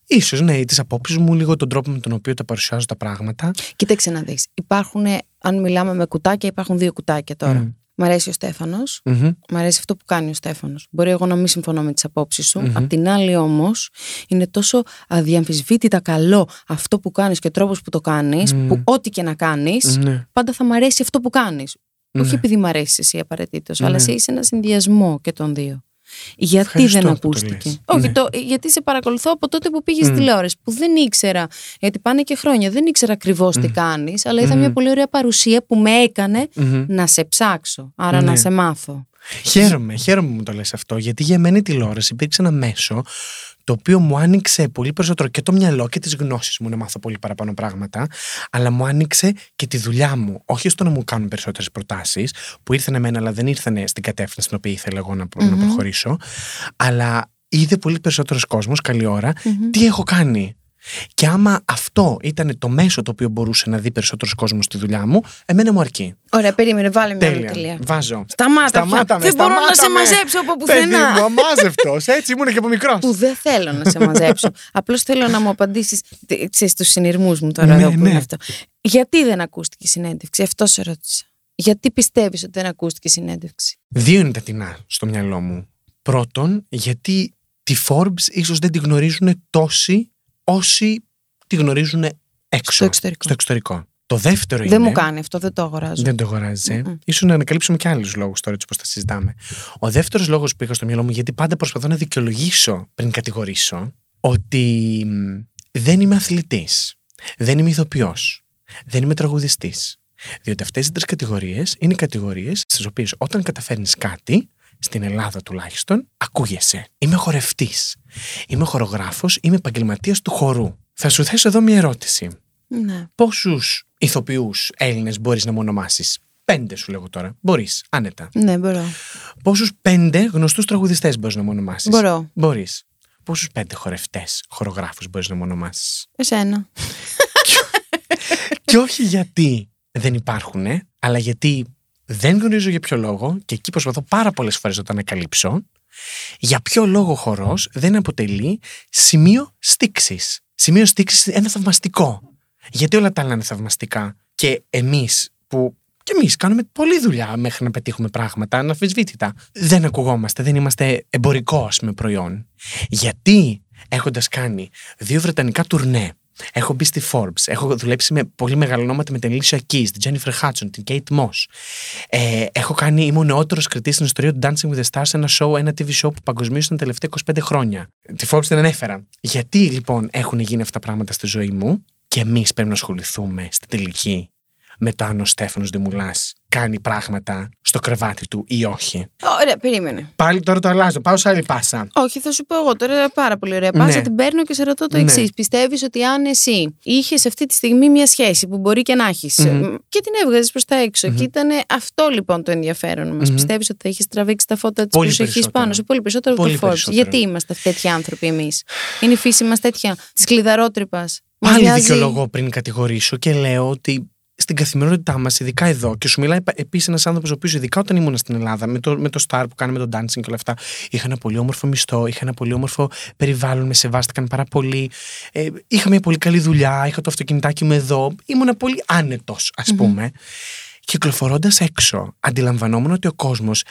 Ίσως, ναι, τις απόψεις μου, λίγο τον τρόπο με τον οποίο τα παρουσιάζω τα πράγματα. Κοίταξε να δεις. Υπάρχουν, αν μιλάμε με κουτάκια, υπάρχουν δύο κουτάκια τώρα. Μμ. Μ' αρέσει ο Στέφανος, Μμμ. Μ' αρέσει αυτό που κάνει ο Στέφανος. Μπορεί εγώ να μην συμφωνώ με τις απόψεις σου. Μμμ. Απ' την άλλη, όμως, είναι τόσο αδιαμφισβήτητα καλό αυτό που κάνεις και ο τρόπος που το κάνεις, Μμ. που ό,τι και να κάνεις, Ναι. πάντα θα μ' αρέσει αυτό που κάνεις. Όχι Ναι. επειδή μ' αρέσει εσύ απαραίτητος, Ναι. αλλά εσύ είσαι ένα συνδυασμό και των δύο. Γιατί Ευχαριστώ δεν που το ακούστηκε; λες. Όχι, Ναι. το, γιατί σε παρακολουθώ από τότε που πήγες Μμ. τηλεόραση, που δεν ήξερα. Γιατί πάνε και χρόνια, δεν ήξερα ακριβώς τι κάνεις, αλλά είδα Μμ. μια πολύ ωραία παρουσία που με έκανε Μμμ. να σε ψάξω. Άρα να Ναι. σε μάθω. Χαίρομαι, χαίρομαι που μου το λες αυτό, γιατί για μένα η τηλεόραση υπήρξε ένα μέσο το οποίο μου άνοιξε πολύ περισσότερο και το μυαλό και τις γνώσεις μου να μάθω πολύ παραπάνω πράγματα, αλλά μου άνοιξε και τη δουλειά μου. Όχι στο να μου κάνουν περισσότερες προτάσεις, που ήρθαν εμένα αλλά δεν ήρθαν στην κατεύθυνση στην οποία ήθελα εγώ να, προ- να Μμμ. προχωρήσω, αλλά είδε πολύ περισσότερος κόσμος, καλή ώρα, Μμμ. τι έχω κάνει. Και άμα αυτό ήταν το μέσο το οποίο μπορούσε να δει περισσότερος κόσμος στη δουλειά μου, εμένα μου αρκεί. Ωραία, περίμενε, βάλε μια Τέλεια. τελεία. Βάζω. Σταμάτα, Σταμάτα πια. με, Δεν μπορώ να σταμάτα σε με. μαζέψω από Παιδί πουθενά. μου, αμάζευτος, έτσι ήμουν και από μικρός. Που δεν θέλω να σε μαζέψω. Απλώς θέλω να μου απαντήσεις στου συνειρμούς μου τώρα Ναι, εδώ που ναι. είναι αυτό. Γιατί δεν ακούστηκε η συνέντευξη, αυτό σε ρώτησα. Γιατί πιστεύεις ότι δεν ακούστηκε η συνέντευξη; Δύο είναι τα τεινά στο μυαλό μου. Πρώτον, γιατί τη Forbes ίσως δεν τη γνωρίζουν τόσοι όσοι τη γνωρίζουν έξω. Στο εξωτερικό. Στο εξωτερικό. Το δεύτερο Δεν είναι. μου κάνει αυτό, δεν το αγοράζω. Δεν το αγοράζει. ε. Μμμ. Ίσως να ανακαλύψουμε και άλλους λόγους τώρα, έτσι όπω τα συζητάμε. Ο δεύτερος λόγος που είχα στο μυαλό μου, γιατί πάντα προσπαθώ να δικαιολογήσω πριν κατηγορήσω, ότι μ, δεν είμαι αθλητής. Δεν είμαι ηθοποιός. Δεν είμαι τραγουδιστής. Διότι αυτές οι τρεις κατηγορίες είναι κατηγορίες στις οποίες όταν καταφέρνεις κάτι, στην Ελλάδα τουλάχιστον, ακούγεσαι. Είμαι χορευτής. Είμαι χορογράφος. Είμαι επαγγελματίας του χορού. Θα σου θέσω εδώ μια ερώτηση. Ναι. Πόσους ηθοποιούς Έλληνες μπορείς να μου ονομάσεις; Πέντε σου λέγω τώρα. Μπορείς, άνετα. ναι, μπορώ. Πόσους πέντε γνωστούς τραγουδιστές μπορείς να μου ονομάσεις; Μπορώ. Μπορείς. Πόσους πέντε χορευτές, χορογράφους μπορείς να μου ονομάσεις; Εσένα. και όχι γιατί δεν υπάρχουν, αλλά γιατί δεν γνωρίζω για ποιο λόγο και εκεί προσπαθώ πάρα πολλές φορές να το ανακαλύψω. Για ποιο λόγο ο χορός δεν αποτελεί σημείο στήξης; Σημείο στήξης ένα θαυμαστικό. Γιατί όλα τα άλλα είναι θαυμαστικά; Και εμείς που Και εμείς κάνουμε πολλή δουλειά μέχρι να πετύχουμε πράγματα αναφυσβήτητα. Δεν ακουγόμαστε, δεν είμαστε εμπορικό, ας πούμε, προϊόν. Γιατί έχοντας κάνει δύο βρετανικά τουρνέ, έχω μπει στη Forbes, έχω δουλέψει με πολύ μεγάλα ονόματα με την Alicia Keys, την Jennifer Hudson, την Kate Moss. Ε, έχω κάνει, είμαι ο νεότερος κριτής στην ιστορία του Dancing with the Stars, ένα show, ένα TV show που παγκοσμίως ήταν τα τελευταία 25 χρόνια. Τη Forbes την ανέφερα. Γιατί λοιπόν έχουν γίνει αυτά τα πράγματα στη ζωή μου και εμείς πρέπει να ασχοληθούμε στην τελική με το αν ο Στέφανος Δημουλάς κάνει πράγματα στο κρεβάτι του ή όχι. Ωραία, περίμενε. Πάλι τώρα το αλλάζω. Πάω σε άλλη πάσα. Όχι, θα σου πω εγώ τώρα πάρα πολύ ωραία. Πάσα Ναι. την παίρνω και σε ρωτώ το Ναι. εξής. Πιστεύεις ότι αν εσύ είχες αυτή τη στιγμή μια σχέση που μπορεί και να έχεις Μμμ. και την έβγαζες προς τα έξω και ήταν αυτό λοιπόν το ενδιαφέρον μας. Μμμ. Πιστεύεις ότι θα είχες τραβήξει τα φώτα της Πολύ προσοχή περισσότερο. πάνω σου; Πολύ περισσότερο από Πολύ το Forbes. περισσότερο. Γιατί είμαστε τέτοιοι άνθρωποι εμείς; Είναι η φύση μας τέτοια, τη κλειδαρότρυπα. Πάλι δικαιολογώ πριν κατηγορήσω και λέω ότι στην καθημερινότητά μας, ειδικά εδώ, και σου μιλάει επίσης ένας άνθρωπος ο οποίος, ειδικά όταν ήμουν στην Ελλάδα, με το, με το Star που κάναμε το dancing και όλα αυτά, είχα ένα πολύ όμορφο μισθό, είχα ένα πολύ όμορφο περιβάλλον, με σεβάστηκαν πάρα πολύ. Ε, είχα μια πολύ καλή δουλειά, είχα το αυτοκινητάκι μου εδώ. Ήμουν πολύ άνετος, ας πούμε. Κυκλοφορώντας έξω, αντιλαμβανόμουν ότι ο κόσμος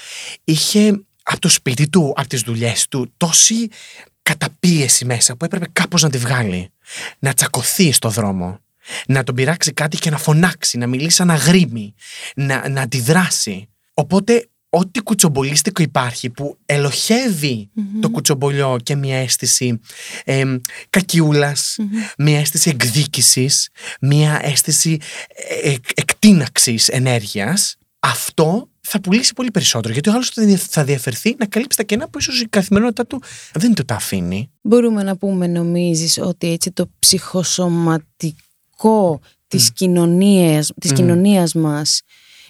είχε από το σπίτι του, από τις δουλειές του, τόση καταπίεση μέσα που έπρεπε κάπως να τη βγάλει. Να τσακωθεί στο δρόμο. Να τον πειράξει κάτι και να φωνάξει, να μιλήσει σαν αγρίμη, να, να αντιδράσει. Οπότε, ό,τι κουτσομπολίστικο υπάρχει που ελοχεύει το κουτσομπολιό και μια αίσθηση ε, κακιούλας, μια αίσθηση εκδίκησης, μια αίσθηση ε, ε, εκτείναξης ενέργειας, αυτό θα πουλήσει πολύ περισσότερο. Γιατί ο άλλος θα δια- θα διαφερθεί να καλύψει τα κενά που ίσως η καθημερινότητά του δεν του τα αφήνει. Μπορούμε να πούμε, νομίζεις, ότι έτσι το ψυχοσωματικό της, κοινωνίας, της κοινωνίας μας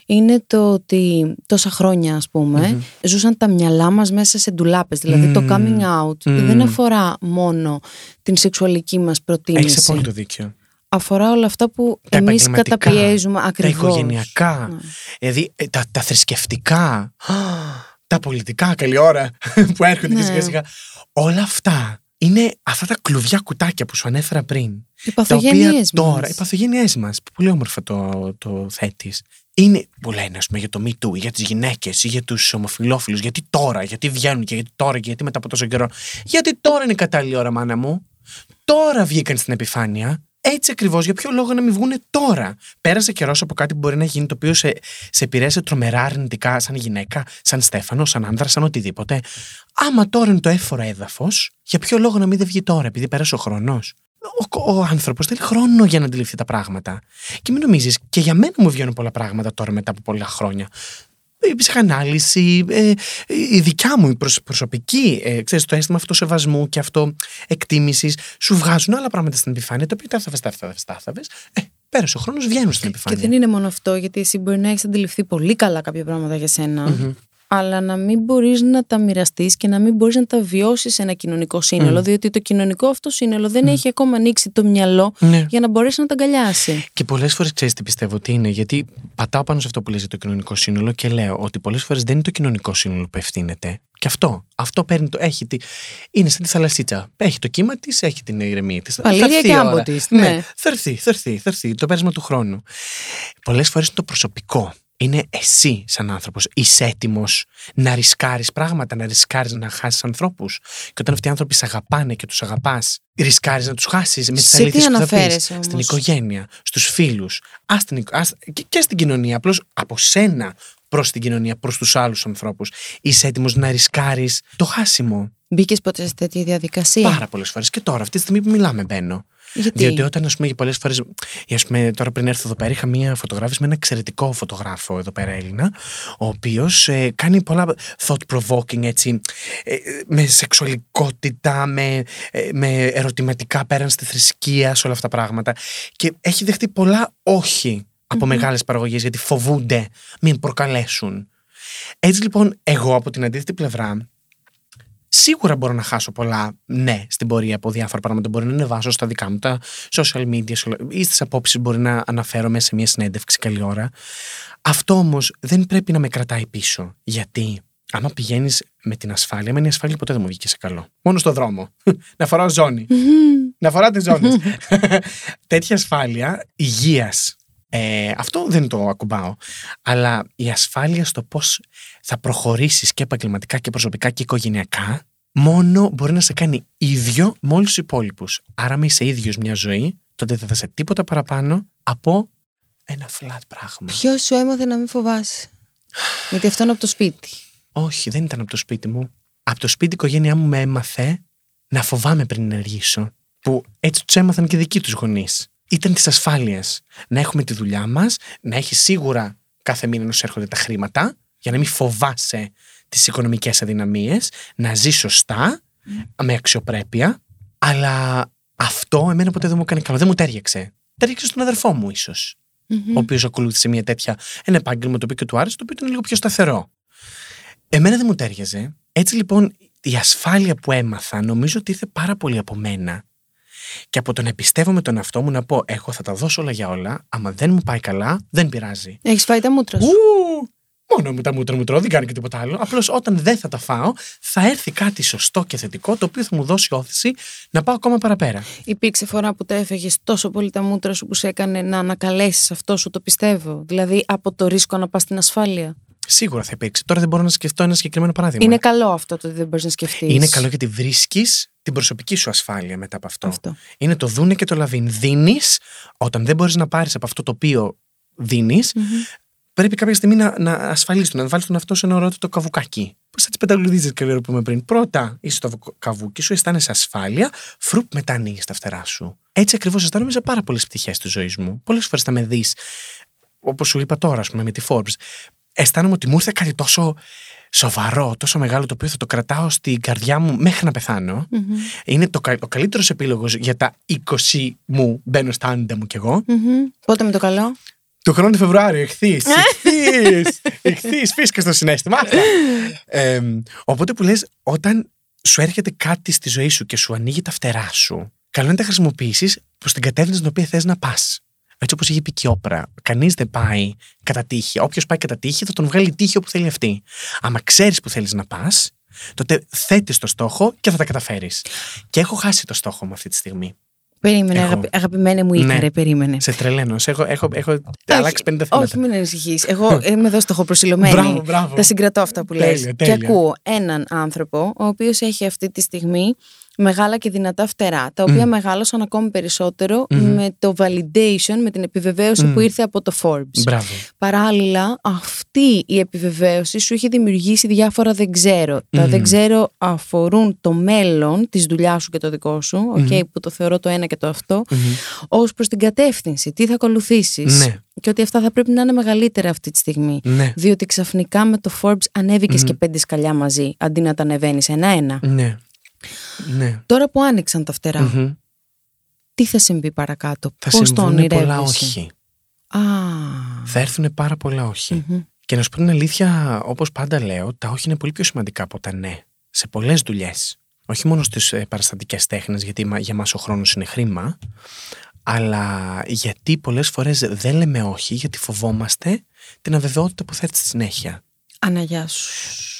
είναι το ότι τόσα χρόνια ας πούμε ζούσαν τα μυαλά μας μέσα σε ντουλάπες. Δηλαδή το coming out δεν αφορά μόνο την σεξουαλική μας Έχεις προτίμηση. απόλυτο δίκιο. Αφορά όλα αυτά που Τα εμείς επαγγελματικά, καταπιέζουμε Τα ακριβώς. οικογενειακά, Ναι. δηλαδή ε, τα, τα θρησκευτικά, τα πολιτικά, καλή ώρα που έρχονται και Ναι. σιγά σιγά. Όλα αυτά είναι αυτά τα κλουβιά κουτάκια που σου ανέφερα πριν. Οι Τα οποία παθογένειές τώρα, μας. οι παθογένειές μας, πολύ όμορφα το, το θέτεις. Είναι που λένε, ας πούμε, για το Me Too, για τις γυναίκες ή για τους ομοφυλόφιλους. Γιατί τώρα, γιατί βγαίνουν και γιατί τώρα και γιατί μετά από τόσο καιρό. Γιατί τώρα είναι η κατάλληλη ώρα, μάνα μου. Τώρα βγήκαν στην επιφάνεια. Έτσι ακριβώς, για ποιο λόγο να μην βγουν τώρα; Πέρασε καιρός από κάτι που μπορεί να γίνει το οποίο σε, σε επηρέασε τρομερά αρνητικά σαν γυναίκα, σαν Στέφανο, σαν άνδρα, σαν οτιδήποτε. Άμα τώρα είναι το έφορο έδαφος, για ποιο λόγο να μην δεν βγει τώρα, επειδή πέρασε ο χρόνος; Ο, ο άνθρωπος θέλει χρόνο για να αντιληφθεί τα πράγματα. Και μην νομίζεις, και για μένα μου βγαίνουν πολλά πράγματα τώρα μετά από πολλά χρόνια. Η ψυχανάλυση, ε, η δικιά μου η προσ- προσωπική, ε, ξέρεις, το αίσθημα αυτοσεβασμού και αυτοεκτίμησης, σου βγάζουν άλλα πράγματα στην επιφάνεια, τα οποία τα άθαβε, τα άθαβε, τα άθαβε. Ε, πέρασε ο χρόνος, βγαίνουν στην Και επιφάνεια. δεν είναι μόνο αυτό, γιατί εσύ μπορεί να έχεις αντιληφθεί πολύ καλά κάποια πράγματα για σενα αλλά να μην μπορείς να τα μοιραστείς και να μην μπορείς να τα βιώσεις σε ένα κοινωνικό σύνολο, διότι το κοινωνικό αυτό σύνολο δεν έχει ακόμα ανοίξει το μυαλό Ναι. για να μπορέσει να τα αγκαλιάσει. Και πολλές φορές ξέρεις τι πιστεύω ότι είναι, γιατί πατάω πάνω σε αυτό που λες για το κοινωνικό σύνολο και λέω ότι πολλές φορές δεν είναι το κοινωνικό σύνολο που ευθύνεται. Και αυτό. Αυτό παίρνει το. Έχει τη, είναι σαν τη θαλασσίτσα. Έχει το κύμα της, έχει την ηρεμία της. Παλήρια και άμπο της, ναι. Θα έρθει, θα έρθει, θα έρθει. Το πέρασμα του χρόνου. Πολλές φορές είναι το προσωπικό. Είναι εσύ σαν άνθρωπος. Είσαι έτοιμος να ρισκάρεις πράγματα, να ρισκάρεις να χάσεις ανθρώπους. Και όταν αυτοί οι άνθρωποι σε αγαπάνε και τους αγαπάς, ρισκάρεις να τους χάσεις με τις Σε τι αλήθειες που θα πεις. αναφέρεσαι Στην όμως; οικογένεια, στους φίλους, και, και στην κοινωνία. Απλώς από σένα προς την κοινωνία, προς τους άλλους ανθρώπους. Είσαι έτοιμος να ρισκάρεις το χάσιμο. Μπήκες ποτέ σε τέτοια διαδικασία; Πάρα πολλές φορές. Και τώρα, αυτή τη στιγμή που μιλάμε, μπαίνω. Γιατί; Διότι όταν, ας πούμε, για πολλές φορές. Α πούμε, τώρα πριν έρθω εδώ πέρα, είχα μία φωτογράφηση με ένα εξαιρετικό φωτογράφο εδώ πέρα Έλληνα, ο οποίος ε, κάνει πολλά thought provoking έτσι, ε, με σεξουαλικότητα, με, ε, με ερωτηματικά πέραν στη θρησκεία, σε όλα αυτά τα πράγματα. Και έχει δεχτεί πολλά όχι από μεγάλες παραγωγές, γιατί φοβούνται μην προκαλέσουν. Έτσι λοιπόν, εγώ από την αντίθετη πλευρά, Σίγουρα μπορώ να χάσω πολλά ναι στην πορεία από διάφορα πράγματα. Μπορεί να ανεβάσω στα δικά μου τα social media σε όλα- ή στις απόψεις μπορεί να αναφέρομαι σε μια συνέντευξη καλή ώρα. Αυτό όμως δεν πρέπει να με κρατάει πίσω. Γιατί άμα πηγαίνεις με την ασφάλεια, με η ασφάλεια ποτέ δεν μου βγήκε σε καλό. Μόνο στο δρόμο. να φοράω ζώνη. να φοράτε ζώνη. Τέτοια ασφάλεια υγείας Ε, αυτό δεν το ακουμπάω. Αλλά η ασφάλεια στο πώς θα προχωρήσεις και επαγγελματικά και προσωπικά και οικογενειακά, μόνο μπορεί να σε κάνει ίδιο με όλους τους υπόλοιπους. Άρα, με είσαι ίδιος μια ζωή, τότε δεν θα είσαι τίποτα παραπάνω από ένα flat πράγμα. Ποιος σου έμαθε να μην φοβάσαι; Γιατί αυτό είναι από το σπίτι. Όχι, δεν ήταν από το σπίτι μου. Από το σπίτι η οικογένειά μου με έμαθε να φοβάμαι πριν ενεργήσω. Που έτσι τους έμαθαν και δικοί τους γονείς. Ήταν της ασφάλειας. Να έχουμε τη δουλειά μας, να έχει σίγουρα κάθε μήνα να σου έρχονται τα χρήματα, για να μην φοβάσαι τις οικονομικές αδυναμίες, να ζει σωστά, με αξιοπρέπεια. Αλλά αυτό εμένα ποτέ δεν μου έκανε καλό. Δεν μου τέριαξε. Τέριαξε στον αδερφό μου, ίσως. Ο οποίος ακολούθησε μια τέτοια, ένα επάγγελμα το οποίο και του άρεσε, το οποίο ήταν λίγο πιο σταθερό. Εμένα δεν μου τέριαζε. Έτσι λοιπόν η ασφάλεια που έμαθα νομίζω ότι ήρθε πάρα πολύ από μένα. Και από το να πιστεύω με τον εαυτό μου να πω: Εγώ θα τα δώσω όλα για όλα. Άμα δεν μου πάει καλά, δεν πειράζει. Έχεις φάει τα μούτρα σου. Ου, μόνο με τα μούτρα μου τρώω, δεν κάνει και τίποτα άλλο. Απλώς όταν δεν θα τα φάω, θα έρθει κάτι σωστό και θετικό, το οποίο θα μου δώσει όθηση να πάω ακόμα παραπέρα. Υπήρξε φορά που τα έφεγες τόσο πολύ τα μούτρα σου που σε έκανε να ανακαλέσεις αυτό σου το πιστεύω; Δηλαδή από το ρίσκο να πας στην ασφάλεια; Σίγουρα θα υπήρξε. Τώρα δεν μπορώ να σκεφτώ ένα συγκεκριμένο παράδειγμα. Είναι καλό αυτό το ότι δεν μπορείς να σκεφτείς. Είναι καλό γιατί βρίσκεις την προσωπική σου ασφάλεια μετά από αυτό. Αυτό. Είναι το δούνε και το λαβίν. Δίνεις όταν δεν μπορείς να πάρεις από αυτό το οποίο δίνεις, πρέπει κάποια στιγμή να, να ασφαλίσει, να βάλει τον αυτό σε ένα ωραίο το καβουκάκι. Πώς θα τι πενταγλουδίζει και λέω που είπαμε πριν. Πρώτα είσαι στο καβούκι σου, αισθάνεσαι ασφάλεια, φρουπ μετά ανοίγεις τα φτερά σου. Έτσι ακριβώς αισθάνομαι σε πάρα πολλές πτυχές της ζωής μου. Πολλές φορές θα με δεις, όπως σου είπα τώρα, ας πούμε, με τη Forbes. Αισθάνομαι ότι μου ήρθε κάτι τόσο σοβαρό, τόσο μεγάλο, το οποίο θα το κρατάω στην καρδιά μου μέχρι να πεθανω Είναι το, κα- ο καλύτερος επίλογος για τα 20 μου, μπαίνω στα άντα μου κι εγώ. Μμμ. Πότε με το καλό; Το χρόνο Φεβρουάριο, εχθή. Εχθή. Εχθή, φύσκα στο συνέστημα. Αυτά. Ε, οπότε που λες, όταν σου έρχεται κάτι στη ζωή σου και σου ανοίγει τα φτερά σου, καλό είναι να τα χρησιμοποιήσεις προς την κατεύθυνση στην οποία θες να πας. Έτσι όπως είχε πει και η Όπρα, κανείς δεν πάει κατά τύχη. Όποιος πάει κατά τύχη θα τον βγάλει τύχη όπου θέλει αυτή. Άμα ξέρεις που θέλεις να πας, τότε θέτεις το στόχο και θα τα καταφέρεις. Και έχω χάσει το στόχο μου αυτή τη στιγμή. Περίμενε, Εγώ. αγαπη, αγαπημένη μου Ίκαρε, Ναι. περίμενε. Σε τρελαίνω. Σε Έχω, έχω, έχω αλλάξει 50 θέματα. Όχι, μην ανησυχείς. Εγώ είμαι εδώ στοχοπροσιλωμένη. Μπράβο, μπράβο. Τα συγκρατώ αυτά που Τέλεια, λες. Και τέλεια. ακούω έναν άνθρωπο, ο οποίος έχει αυτή τη στιγμή μεγάλα και δυνατά φτερά, τα οποία μεγάλωσαν ακόμη περισσότερο με το validation, με την επιβεβαίωση που ήρθε από το Forbes. Μπράβο. Παράλληλα, αυτή η επιβεβαίωση σου έχει δημιουργήσει διάφορα δεν ξέρω. Τα δεν ξέρω αφορούν το μέλλον της δουλειάς σου και το δικό σου, οκ, που το θεωρώ το ένα και το αυτό, ως προς την κατεύθυνση, τι θα ακολουθήσεις. Ναι. Και ότι αυτά θα πρέπει να είναι μεγαλύτερα αυτή τη στιγμή. Ναι. Διότι ξαφνικά με το Forbes ανέβηκες και πέντε σκαλιά μαζί, αντί να τα ανεβαίνεις ένα-ένα. Ναι. Ναι. Τώρα που άνοιξαν τα φτερά, Μμμ. τι θα συμβεί παρακάτω, Θα πώς το συμβούν ονειρεύεσαι. πολλά όχι. Α, Θα έρθουν πάρα πολλά όχι. Και να σου πω την αλήθεια, όπως πάντα λέω, τα όχι είναι πολύ πιο σημαντικά από τα ναι. Σε πολλές δουλειές. Όχι μόνο στις ε, παραστατικές τέχνες, γιατί μα- για μας ο χρόνος είναι χρήμα, αλλά γιατί πολλές φορές δεν λέμε όχι, γιατί φοβόμαστε την αβεβαιότητα που θέτει στη συνέχεια. Αναγιά σου.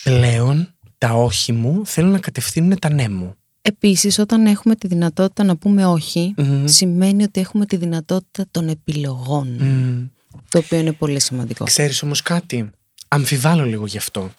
Πλέον, τα όχι μου θέλουν να κατευθύνουν τα ναι μου. Επίσης, όταν έχουμε τη δυνατότητα να πούμε όχι, Μμμ. σημαίνει ότι έχουμε τη δυνατότητα των επιλογών. Μμμ. Το οποίο είναι πολύ σημαντικό. Ξέρεις όμως κάτι, αμφιβάλλω λίγο γι' αυτό.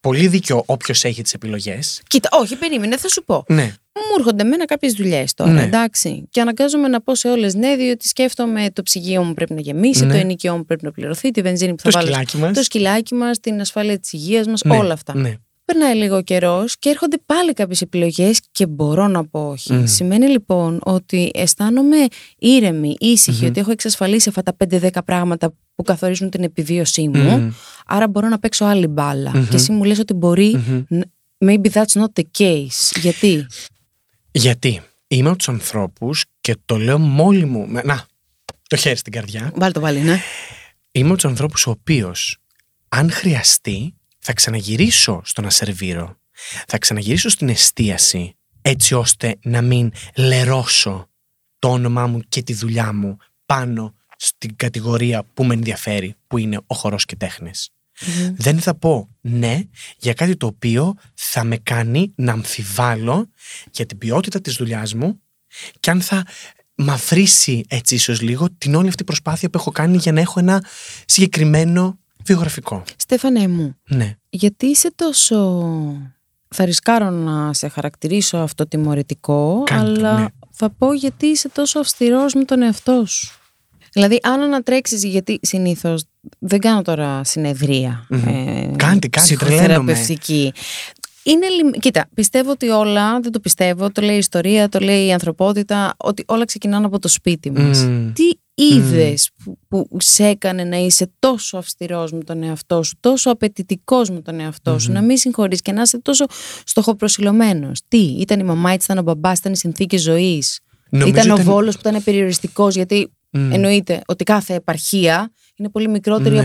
Πολύ δίκιο όποιος έχει τις επιλογές. Κοίτα, όχι, περίμενε, θα σου πω. Ναι. Μου έρχονται εμένα κάποιες δουλειές τώρα, Ναι. εντάξει. Και αναγκάζομαι να πω σε όλες ναι, διότι σκέφτομαι το ψυγείο μου πρέπει να γεμίσει, Ναι. το ενοικιό μου πρέπει να πληρωθεί, τη βενζίνη που θα Το βάλω. σκυλάκι μας. Το σκυλάκι μας, την ασφάλεια της υγείας μας, Ναι, όλα αυτά. Ναι. Περνάει λίγο καιρός και έρχονται πάλι κάποιες επιλογές και μπορώ να πω όχι. Μμμ. Σημαίνει λοιπόν ότι αισθάνομαι ήρεμη, ήσυχη, ότι έχω εξασφαλίσει αυτά τα 5-10 πράγματα που καθορίζουν την επιβίωσή μου. Μμμ. Άρα μπορώ να παίξω άλλη μπάλα. Και εσύ μου λες ότι μπορεί. Μμμ. Maybe that's not the case. Γιατί; Γιατί; Είμαι από τους ανθρώπους και το λέω μόλι μου. με- Να, το χέρι στην καρδιά. Βάλτε το πάλι, ναι. Είμαι από τους ανθρώπους ο οποίος, αν χρειαστεί, θα ξαναγυρίσω στο να σερβίρω. Θα ξαναγυρίσω στην εστίαση, έτσι ώστε να μην λερώσω το όνομά μου και τη δουλειά μου πάνω στην κατηγορία που με ενδιαφέρει, που είναι ο χορός και τέχνες. Δεν θα πω ναι για κάτι το οποίο θα με κάνει να αμφιβάλλω για την ποιότητα της δουλειάς μου και αν θα μαυρίσει έτσι ίσως λίγο την όλη αυτή προσπάθεια που έχω κάνει για να έχω ένα συγκεκριμένο βιογραφικό. Στέφανε μου, Ναι. Γιατί είσαι τόσο... Θα ρισκάρω να σε χαρακτηρίσω αυτοτιμωρητικό, Κάνε το, αλλά ναι. θα πω γιατί είσαι τόσο αυστηρός με τον εαυτό σου. Δηλαδή, αν ανατρέξεις, γιατί συνήθως δεν κάνω τώρα συνεδρία. Μμμ. ε, Κάντε, κάντε, ψυχοθεραπευτική. Είναι, λιμ- κοίτα, πιστεύω ότι όλα, δεν το πιστεύω, το λέει η ιστορία, το λέει η ανθρωπότητα, ότι όλα ξεκινάνε από το σπίτι μας. Μμ. Τι είδες που, που σε έκανε να είσαι τόσο αυστηρός με τον εαυτό σου, τόσο απαιτητικός με τον εαυτό σου, να μην συγχωρείς και να είσαι τόσο στοχοπροσιλωμένος. Τι, ήταν η μαμά, ήταν ο μπαμπάς, ήταν οι συνθήκες ζωής; Νομίζω ήταν ο ήταν- βόλος που ήταν περιοριστικός, γιατί Μμ. εννοείται ότι κάθε επαρχία είναι πολύ μικρότερη Ναι.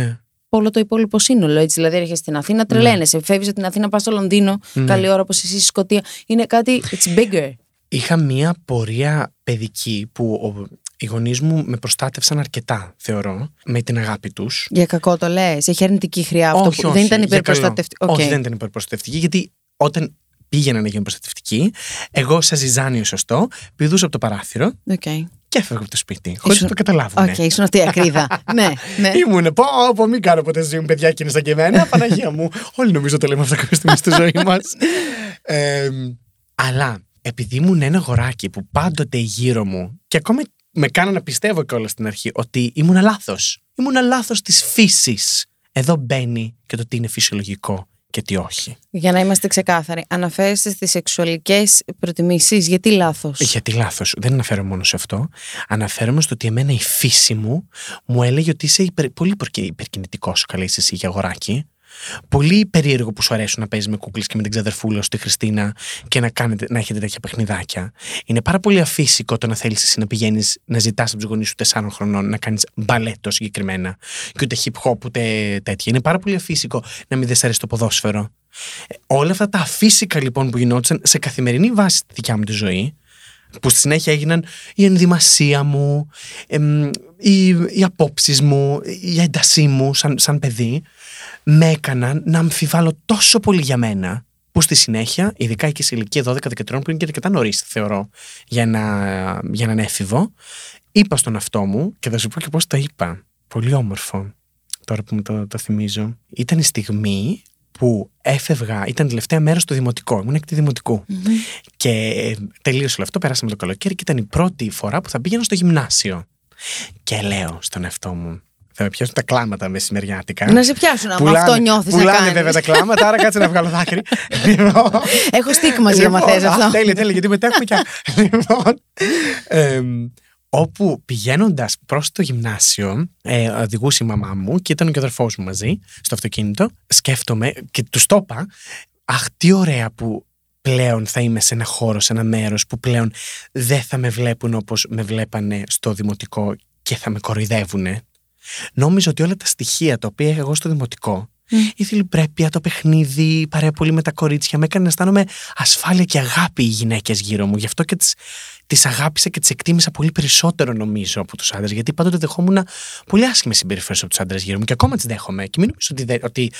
από όλο το υπόλοιπο σύνολο. Έτσι. Δηλαδή, έρχεσαι στην Αθήνα, τρελαίνεσαι. Φεύγεις από την Αθήνα, πας στο Λονδίνο, Ναι. καλή ώρα όπως εσύ στη Σκωτία. Είναι κάτι. It's bigger. Είχα μία πορεία παιδική που ο, οι γονείς μου με προστάτευσαν αρκετά, θεωρώ, με την αγάπη τους. Για κακό το λες. Έχει αρνητική χρειά αυτό που δεν ήταν υπερπροστατευτικό. Όχι, δεν ήταν υπερπροστατευτική, γιατί όταν πήγαινα να γίνω προστατευτική, εγώ σαν ζυζάνιο σωστό, πηδούσα από το παράθυρο Okay. και έφευγα από το σπίτι. Χωρίς να το καταλάβουν. Οκ, ήσουν αυτή η ακρίδα. ναι, ναι. Ήμουνε, πω, πω, μην κάνω ποτέ στη ζωή μου παιδιά και είναι σαν και εμένα. Παναγία μου. Όλοι νομίζω το λέμε αυτό κάποια στιγμή στη ζωή μας. αλλά επειδή ήμουν ένα αγοράκι που πάντοτε γύρω μου και ακόμα με κάνω να πιστεύω κιόλα στην αρχή ότι ήμουν λάθος. Ήμουν λάθος της φύσης. Εδώ μπαίνει και το τι είναι φυσιολογικό και τι όχι. Για να είμαστε ξεκάθαροι, αναφέρεστε στις σεξουαλικές προτιμήσεις. Γιατί λάθος; Γιατί λάθος. Δεν αναφέρω μόνο σε αυτό. Αναφέρομαι στο ότι εμένα η φύση μου μου έλεγε ότι είσαι υπερ, πολύ υπερκινητικός, καλή είσαι εσύ για αγοράκι. Πολύ περίεργο που σου αρέσουν να παίζεις με κούκλες και με την ξαδερφούλα σου, τη Χριστίνα, και να, κάνετε, να έχετε τέτοια παιχνιδάκια. Είναι πάρα πολύ αφύσικο το να θέλεις εσύ να πηγαίνεις να ζητάς από τους γονείς σου 4 χρονών να κάνεις μπαλέτο συγκεκριμένα. Και ούτε hip hop ούτε τέτοια. Είναι πάρα πολύ αφύσικο να μην δεν σ' αρέσει το ποδόσφαιρο. Ε, όλα αυτά τα αφύσικα λοιπόν που γινόντουσαν σε καθημερινή βάση στη δικιά μου τη ζωή, που στη συνέχεια έγιναν η ενδυμασία μου, εμ, οι, οι απόψεις μου, η έντασή μου σαν, σαν παιδί, με έκαναν να αμφιβάλλω τόσο πολύ για μένα, που στη συνέχεια, ειδικά και σε ηλικία 12-13 που είναι και αρκετά νωρίς, θεωρώ, για, ένα, για έναν έφηβο, είπα στον αυτό μου και θα σου πω και πώς το είπα. Πολύ όμορφο, τώρα που μου το, το θυμίζω. Ήταν η στιγμή που έφευγα, ήταν τελευταία μέρα στο δημοτικό. Ήμουν έκτη δημοτικού. Και ε, τελείωσε όλο αυτό, πέρασαμε το καλοκαίρι και ήταν η πρώτη φορά που θα πήγαινα στο γυμνάσιο. Και λέω στον εαυτό μου, θα με πιάσουν τα κλάματα μεσημεριάτικα. Να σε πιάσουν άμα Πουλάνε- αυτό νιώθεις να Πουλάνε κάνεις. βέβαια τα κλάματα, άρα κάτσε να βγάλω δάκρυ. Λοιπόν, Έχω στίγμα για να λοιπόν, θες α, αυτό. Τέλεια, τέλεια, γιατί μετά έχουμε και. λοιπόν, εμ, όπου πηγαίνοντας προς το γυμνάσιο, ε, οδηγούσε η μαμά μου και ήταν και ο αδερφός μου μαζί στο αυτοκίνητο. Σκέφτομαι και τους το είπα, Αχ, τι ωραία που πλέον θα είμαι σε ένα χώρο, σε ένα μέρος που πλέον δεν θα με βλέπουν όπως με βλέπανε στο δημοτικό και θα με κοροϊδεύουνε. Νόμιζα ότι όλα τα στοιχεία τα οποία είχα εγώ στο δημοτικό, η θηλυπρέπεια, το παιχνίδι, η παρέα πολύ με τα κορίτσια, με έκανε να αισθάνομαι ασφάλεια και αγάπη οι γυναίκες γύρω μου. Γι' αυτό και τις τις αγάπησα και τις εκτίμησα πολύ περισσότερο, νομίζω, από τους άντρες. Γιατί πάντοτε δεχόμουν πολύ άσχημες συμπεριφέρειε από τους άντρες γύρω μου και ακόμα τις δέχομαι. Και μην νομίζω ότι, δε- ότι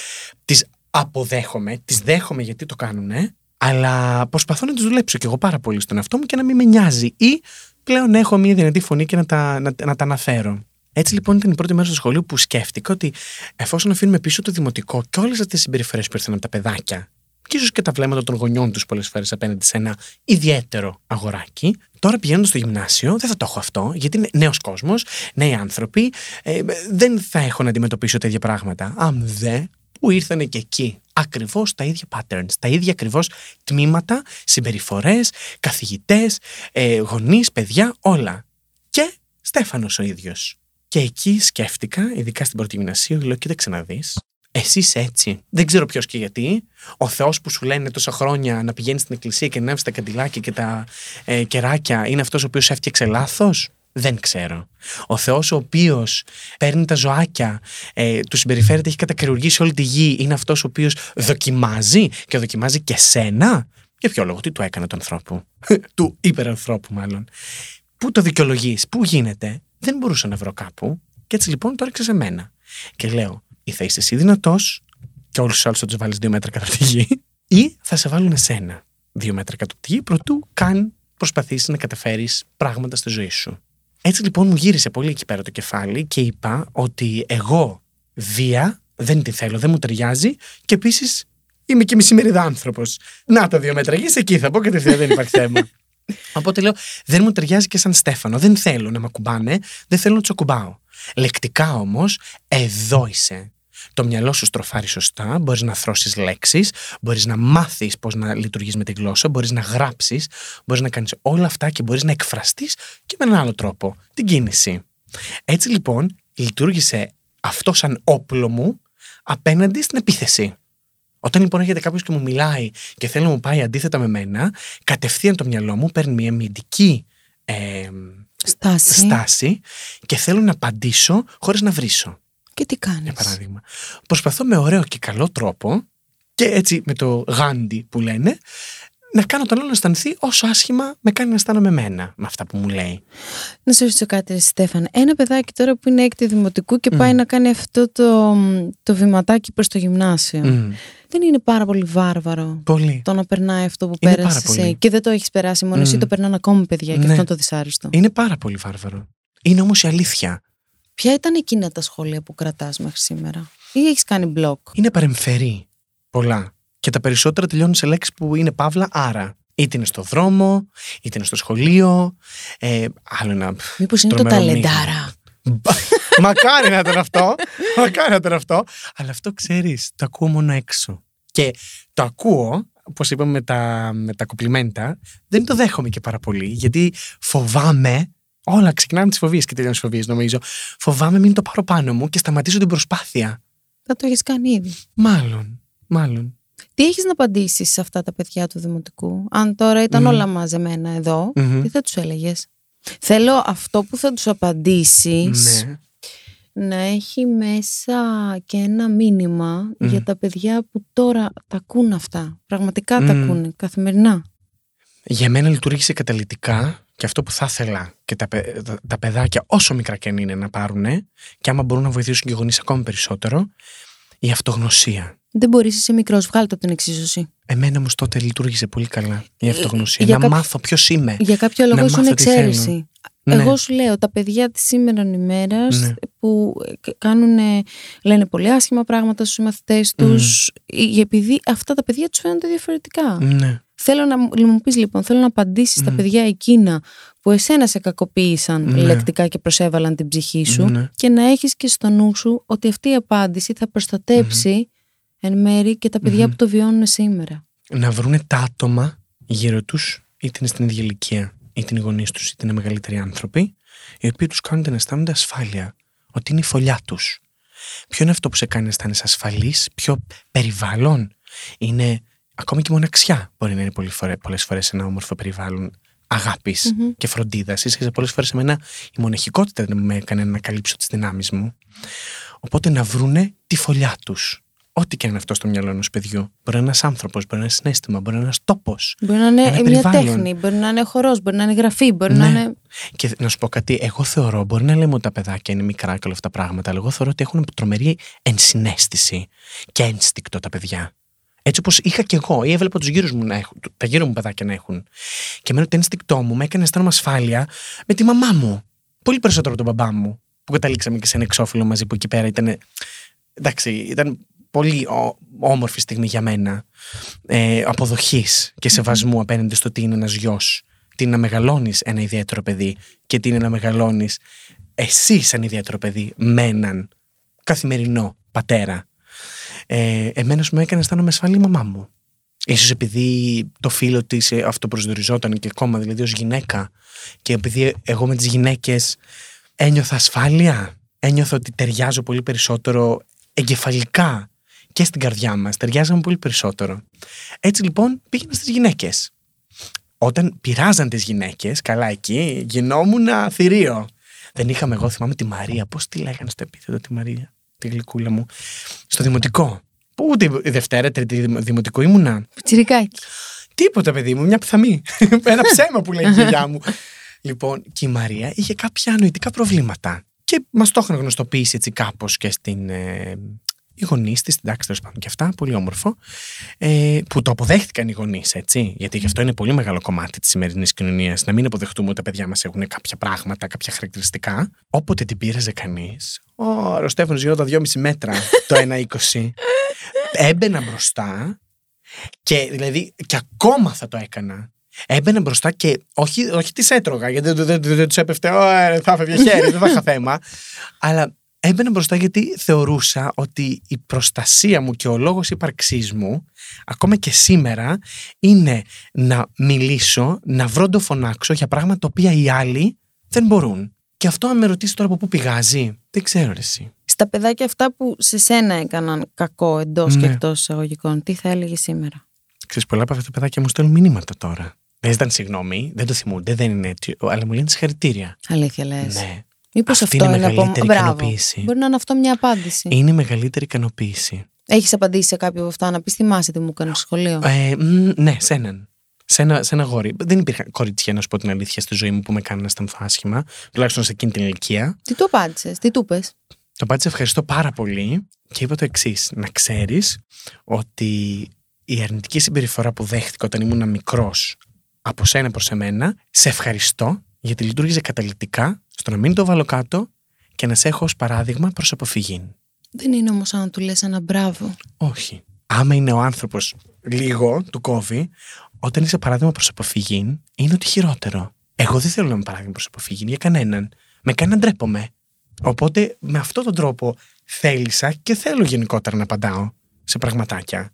τις αποδέχομαι, τις δέχομαι γιατί το κάνουν, αλλά προσπαθώ να τις δουλέψω κι εγώ πάρα πολύ στον εαυτό μου και να μην με νοιάζει. Ή πλέον έχω μια δυνατή φωνή και να τα, να, να τα αναφέρω. Έτσι λοιπόν ήταν η πρώτη μέρα στο σχολείο που σκέφτηκα ότι εφόσον αφήνουμε πίσω το δημοτικό και όλες αυτές τις συμπεριφορές που ήρθαν από τα παιδάκια, και ίσως και τα βλέμματα των γονιών τους πολλές φορές απέναντι σε ένα ιδιαίτερο αγοράκι, τώρα πηγαίνοντας στο γυμνάσιο δεν θα το έχω αυτό, γιατί είναι νέος κόσμος, νέοι άνθρωποι, ε, δεν θα έχω να αντιμετωπίσω τέτοια πράγματα. Αν δε, που ήρθαν και εκεί. Ακριβώς τα ίδια patterns, τα ίδια ακριβώς τμήματα, συμπεριφορές, καθηγητές, ε, γονείς, παιδιά, όλα. Και Στέφανος ο ίδιος. Και εκεί σκέφτηκα, ειδικά στην πρώτη γυμνασίου, λέω: Κοίταξε να δεις. Εσύ είσαι έτσι. Δεν ξέρω ποιος και γιατί. Ο Θεός που σου λένε τόσα χρόνια να πηγαίνεις στην εκκλησία και να ανέβει τα καντιλάκια και τα ε, κεράκια είναι αυτός ο οποίος έφτιαξε λάθος; Δεν ξέρω. Ο Θεός ο οποίος παίρνει τα ζωάκια, ε, του συμπεριφέρεται, έχει κατακριουργήσει όλη τη γη, είναι αυτός ο οποίος δοκιμάζει και δοκιμάζει και σένα; Για ποιο λόγο, τι του έκανε του ανθρώπου; του υπερανθρώπου, μάλλον. Πού το δικαιολογείς, πού γίνεται; Δεν μπορούσα να βρω κάπου. Και έτσι λοιπόν το έριξε σε μένα. Και λέω, ή θα είσαι εσύ δυνατός, και όλου του άλλου θα τους βάλεις δύο μέτρα κάτω από τη γη, ή θα σε βάλουν εσένα δύο μέτρα κάτω από τη γη, προτού καν προσπαθήσεις να καταφέρεις πράγματα στη ζωή σου. Έτσι λοιπόν μου γύρισε πολύ εκεί πέρα το κεφάλι και είπα ότι εγώ βία δεν τη θέλω, δεν μου ταιριάζει και επίσης είμαι και μισημεριδά άνθρωπος. Να τα δύο μέτρα γης, εκεί θα πω κατευθείαν δεν υπάρχει θέμα. Οπότε λέω, δεν μου ταιριάζει και σαν Στέφανο. Δεν θέλω να με ακουμπάνε, δεν θέλω να τους ακουμπάω. Λεκτικά όμως, εδώ είσαι. Το μυαλό σου στροφάρει σωστά, μπορείς να θρώσεις λέξεις, μπορείς να μάθεις πώς να λειτουργείς με τη γλώσσα, μπορείς να γράψεις, μπορείς να κάνεις όλα αυτά και μπορείς να εκφραστείς και με έναν άλλο τρόπο. Την κίνηση. Έτσι λοιπόν, λειτουργήσε αυτό σαν όπλο μου απέναντι στην επίθεση. Όταν λοιπόν έρχεται κάποιος και μου μιλάει και θέλει να μου πάει αντίθετα με μένα, κατευθείαν το μυαλό μου παίρνει μια αμυντική ε, Στάση. στάση και θέλω να απαντήσω χωρίς να βρίσω. Και τι κάνεις; Για παράδειγμα. Προσπαθώ με ωραίο και καλό τρόπο και έτσι με το γάντι που λένε να κάνω τον άλλο να αισθανθεί όσο άσχημα με κάνει να αισθάνομαι εμένα με αυτά που μου λέει. Να σε ρωτήσω κάτι, ρε Στέφαν. Ένα παιδάκι τώρα που είναι έκτη δημοτικού και πάει να κάνει αυτό το, το βηματάκι προς το γυμνάσιο. Μμ. Δεν είναι πάρα πολύ βάρβαρο Πολύ. το να περνάει αυτό που Είναι πέρασε πάρα πολύ. εσύ. Και δεν το έχεις περάσει μόνο εσύ, Μμ. το περνάνε ακόμη παιδιά και Ναι. αυτό είναι το δυσάρεστο. Είναι πάρα πολύ βάρβαρο. Είναι όμως η αλήθεια. Ποια ήταν εκείνα τα σχόλια που κρατάς μέχρι σήμερα, ή έχεις κάνει μπλοκ; Είναι παρεμφερή. Πολλά. Και τα περισσότερα τελειώνουν σε λέξεις που είναι παύλα άρα. Είτε είναι στο δρόμο, είτε είναι στο σχολείο. Ε, άλλο ένα. Μήπως είναι το τρομερό ταλεντάρα. Μπα- Μακάρι να ήταν αυτό. Μακάρι να ήταν αυτό. Αλλά αυτό ξέρεις, το ακούω μόνο έξω. Και το ακούω, όπως είπαμε με τα, με τα κοπλιμέντα, δεν το δέχομαι και πάρα πολύ. Γιατί φοβάμαι. Όλα ξεκινάμε τις φοβίες και τελειώνουν τι φοβίες, νομίζω. Φοβάμαι μην το πάρω πάνω μου και σταματήσω την προσπάθεια. Θα το έχεις κάνει ήδη. Μάλλον. Μάλλον. Τι έχεις να απαντήσεις σε αυτά τα παιδιά του δημοτικού, αν τώρα ήταν Μμμ. όλα μαζεμένα εδώ, Μμμ. τι θα τους έλεγες; Θέλω αυτό που θα τους απαντήσεις Ναι. να έχει μέσα και ένα μήνυμα Μμ. για τα παιδιά που τώρα τα ακούν αυτά. Πραγματικά τα Μμ. ακούνε καθημερινά. Για μένα λειτουργήσε καταλητικά και αυτό που θα ήθελα και τα, παι- τα, τα παιδάκια, όσο μικρά και αν είναι, να πάρουν και άμα μπορούν να βοηθήσουν και οι γονείς ακόμη περισσότερο, η αυτογνωσία. Δεν μπορείς, είσαι μικρός, βγάλει το από την εξίσωση. Εμένα όμως τότε λειτουργήσε πολύ καλά η αυτογνωσία. Ε, για να κάποιο- μάθω ποιος είμαι. Για κάποιο λόγο Να ήσουν μάθω τι εξαίρεση. Ναι. Εγώ σου λέω, τα παιδιά της σήμερα ημέρας Ναι. που ε, κάνουν, λένε πολύ άσχημα πράγματα στους μαθητές τους, επειδή αυτά τα παιδιά τους φαίνονται διαφορετικά. Ναι. Θέλω να μου μου πεις λοιπόν, θέλω να απαντήσεις στα Μμ. παιδιά εκείνα που εσένα σε κακοποίησαν Ναι. λεκτικά και προσέβαλαν την ψυχή σου Ναι. και να έχεις και στο νου σου ότι αυτή η απάντηση θα προστατέψει εν μέρη και τα παιδιά Μμμ. που το βιώνουν σήμερα. Να βρούνε τα άτομα γύρω τους, είτε είναι στην ίδια ηλικία, είτε είναι οι γονείς τους, είτε είναι μεγαλύτεροι άνθρωποι, οι οποίοι τους κάνουν να αισθάνονται ασφάλεια. Ότι είναι η φωλιά τους. Ποιο είναι αυτό που σε κάνει να αισθάνεσαι ασφαλής, ποιο περιβάλλον είναι. Ακόμη και η μοναξιά μπορεί να είναι πολλές φορές ένα όμορφο περιβάλλον αγάπης Μμμ. και φροντίδας. Ίσα πολλές φορές εμένα η μοναχικότητα δεν με έκανε να ανακαλύψω τις δυνάμεις μου. Οπότε να βρούνε τη φωλιά τους. Ό,τι και αν είναι αυτό στο μυαλό ενός παιδιού. Μπορεί να είναι ένας άνθρωπος, μπορεί να είναι ένα συνέστημα, μπορεί να είναι ένας τόπος. Μπορεί να είναι Ένα μια περιβάλλον. τέχνη, μπορεί να είναι χορός, μπορεί να είναι γραφή, μπορεί Ναι. να είναι... Και να σου πω κάτι, εγώ θεωρώ, μπορεί να λέμε ότι τα παιδάκια είναι μικρά και όλα αυτά τα πράγματα, αλλά εγώ θεωρώ ότι έχουν τρομερή ενσυναίσθηση και ένστικτο τα παιδιά. Έτσι όπως είχα και εγώ, ή έβλεπα τους γύρους μου να έχουν, τα γύρω μου παιδάκια να έχουν. Και εμένα το ένστικτό μου με έκανε να αισθάνομαι ασφάλεια με τη μαμά μου. Πολύ περισσότερο από τον μπαμπά μου. Που καταλήξαμε και σε ένα εξώφυλλο μαζί που εκεί πέρα ήταν. Εντάξει, ήταν πολύ ο- όμορφη στιγμή για μένα. Ε, Αποδοχής και σεβασμού απέναντι στο τι είναι ένας γιος. Τι είναι να μεγαλώνεις ένα ιδιαίτερο παιδί και τι είναι να μεγαλώνεις εσύ σαν ιδιαίτερο παιδί με έναν καθημερινό πατέρα. Ε, εμένας σου με έκανε να αισθάνομαι ασφαλή η μαμά μου. Ίσως επειδή το φίλο της ε, αυτοπροσδιοριζόταν και ακόμα δηλαδή ως γυναίκα και επειδή εγώ με τις γυναίκες ένιωθα ασφάλεια, ένιωθα ότι ταιριάζω πολύ περισσότερο εγκεφαλικά και στην καρδιά μας, ταιριάζαμε πολύ περισσότερο. Έτσι λοιπόν πήγαινα στις γυναίκες. Όταν πειράζαν τις γυναίκες, καλά εκεί, γινόμουν θηρίο. Δεν είχαμε εγώ, θυμάμαι τη Μαρία, πώς τη λέγανε στο επίθετο τη Μαρία, τη γλυκούλα μου, στο δημοτικό. Πού ούτε η Δευτέρα, Τρίτη δημο- δημοτικό ήμουνα; Πιτσιρικάκι. Τίποτα, παιδί μου, μια πιθαμή. Ένα ψέμα που λέει η γιαγιά μου. λοιπόν, και η Μαρία είχε κάποια νοητικά προβλήματα. Και μας το είχαν γνωστοποιήσει έτσι κάπως και στην. Ε, οι γονείς της, εντάξει, τέλος πάντων και αυτά, πολύ όμορφο. Ε, που το αποδέχτηκαν οι γονείς, έτσι. Γιατί γι' αυτό είναι πολύ μεγάλο κομμάτι της σημερινής κοινωνίας. Να μην αποδεχτούμε ότι τα παιδιά μας έχουν κάποια πράγματα, κάποια χαρακτηριστικά. Όποτε την πήραζε κανείς. Ο Στέφανο γινόταν 2,5 μέτρα το 1,20. Έμπαινα μπροστά και δηλαδή και ακόμα θα το έκανα. Έμπαινα μπροστά και όχι, όχι τις έτρωγα, γιατί δεν, δεν, δεν, δεν τους έπεφτε, «Ω, θα έφευγε χέρι, δεν θα είχα θέμα. Αλλά έμπαινα μπροστά γιατί θεωρούσα ότι η προστασία μου και ο λόγος ύπαρξής μου, ακόμα και σήμερα, είναι να μιλήσω, να βρω το φωνάξω για πράγματα τα οποία οι άλλοι δεν μπορούν. Και αυτό αν με ρωτήσεις τώρα από πού πηγάζει, δεν ξέρω ρε εσύ. Στα παιδάκια αυτά που σε σένα έκαναν κακό εντός και Ναι. εκτός εισαγωγικών, τι θα έλεγε σήμερα; Ξέρεις, πολλά από αυτά τα παιδάκια μου στέλνουν μηνύματα τώρα. Δεν ήταν συγγνώμη, δεν το θυμούνται, δεν είναι έτσι, αλλά μου λένε συγχαρητήρια. Αλήθεια λες. Ναι. Μήπως Αυτή αυτό είναι είναι, από. μεγαλύτερη Μπράβο. ικανοποίηση. Μπορεί να είναι αυτό μια απάντηση. Είναι η μεγαλύτερη ικανοποίηση. Έχεις απαντήσει σε κάποιο από αυτά να πεις θυμάσαι τι μου έκανε στο σχολείο; Ε, μ, ναι, σε έναν. Σε ένα, σε ένα γόρι. Δεν υπήρχαν κορίτσια, να σου πω την αλήθεια, στη ζωή μου που με κάνανε να αισθανθώ άσχημα, τουλάχιστον σε εκείνη την ηλικία. Τι του απάντησες, τι του πες. Το πάτησα ευχαριστώ πάρα πολύ και είπα το εξής: Να ξέρεις ότι η αρνητική συμπεριφορά που δέχτηκα όταν ήμουν μικρός από σένα προς εμένα, σε ευχαριστώ γιατί λειτουργήσε καταλητικά στο να μην το βάλω κάτω και να σε έχω ως παράδειγμα προς αποφυγή. Δεν είναι όμως σαν να του λες ένα μπράβο. Όχι. Άμα είναι ο άνθρωπος λίγο, του κόβει, όταν είσαι παράδειγμα προς αποφυγή, είναι ότι χειρότερο. Εγώ δεν θέλω να είμαι παράδειγμα προς αποφυγή για κανέναν. Με κάνει να ντρέπομαι. Οπότε με αυτόν τον τρόπο θέλησα και θέλω γενικότερα να απαντάω σε πραγματάκια.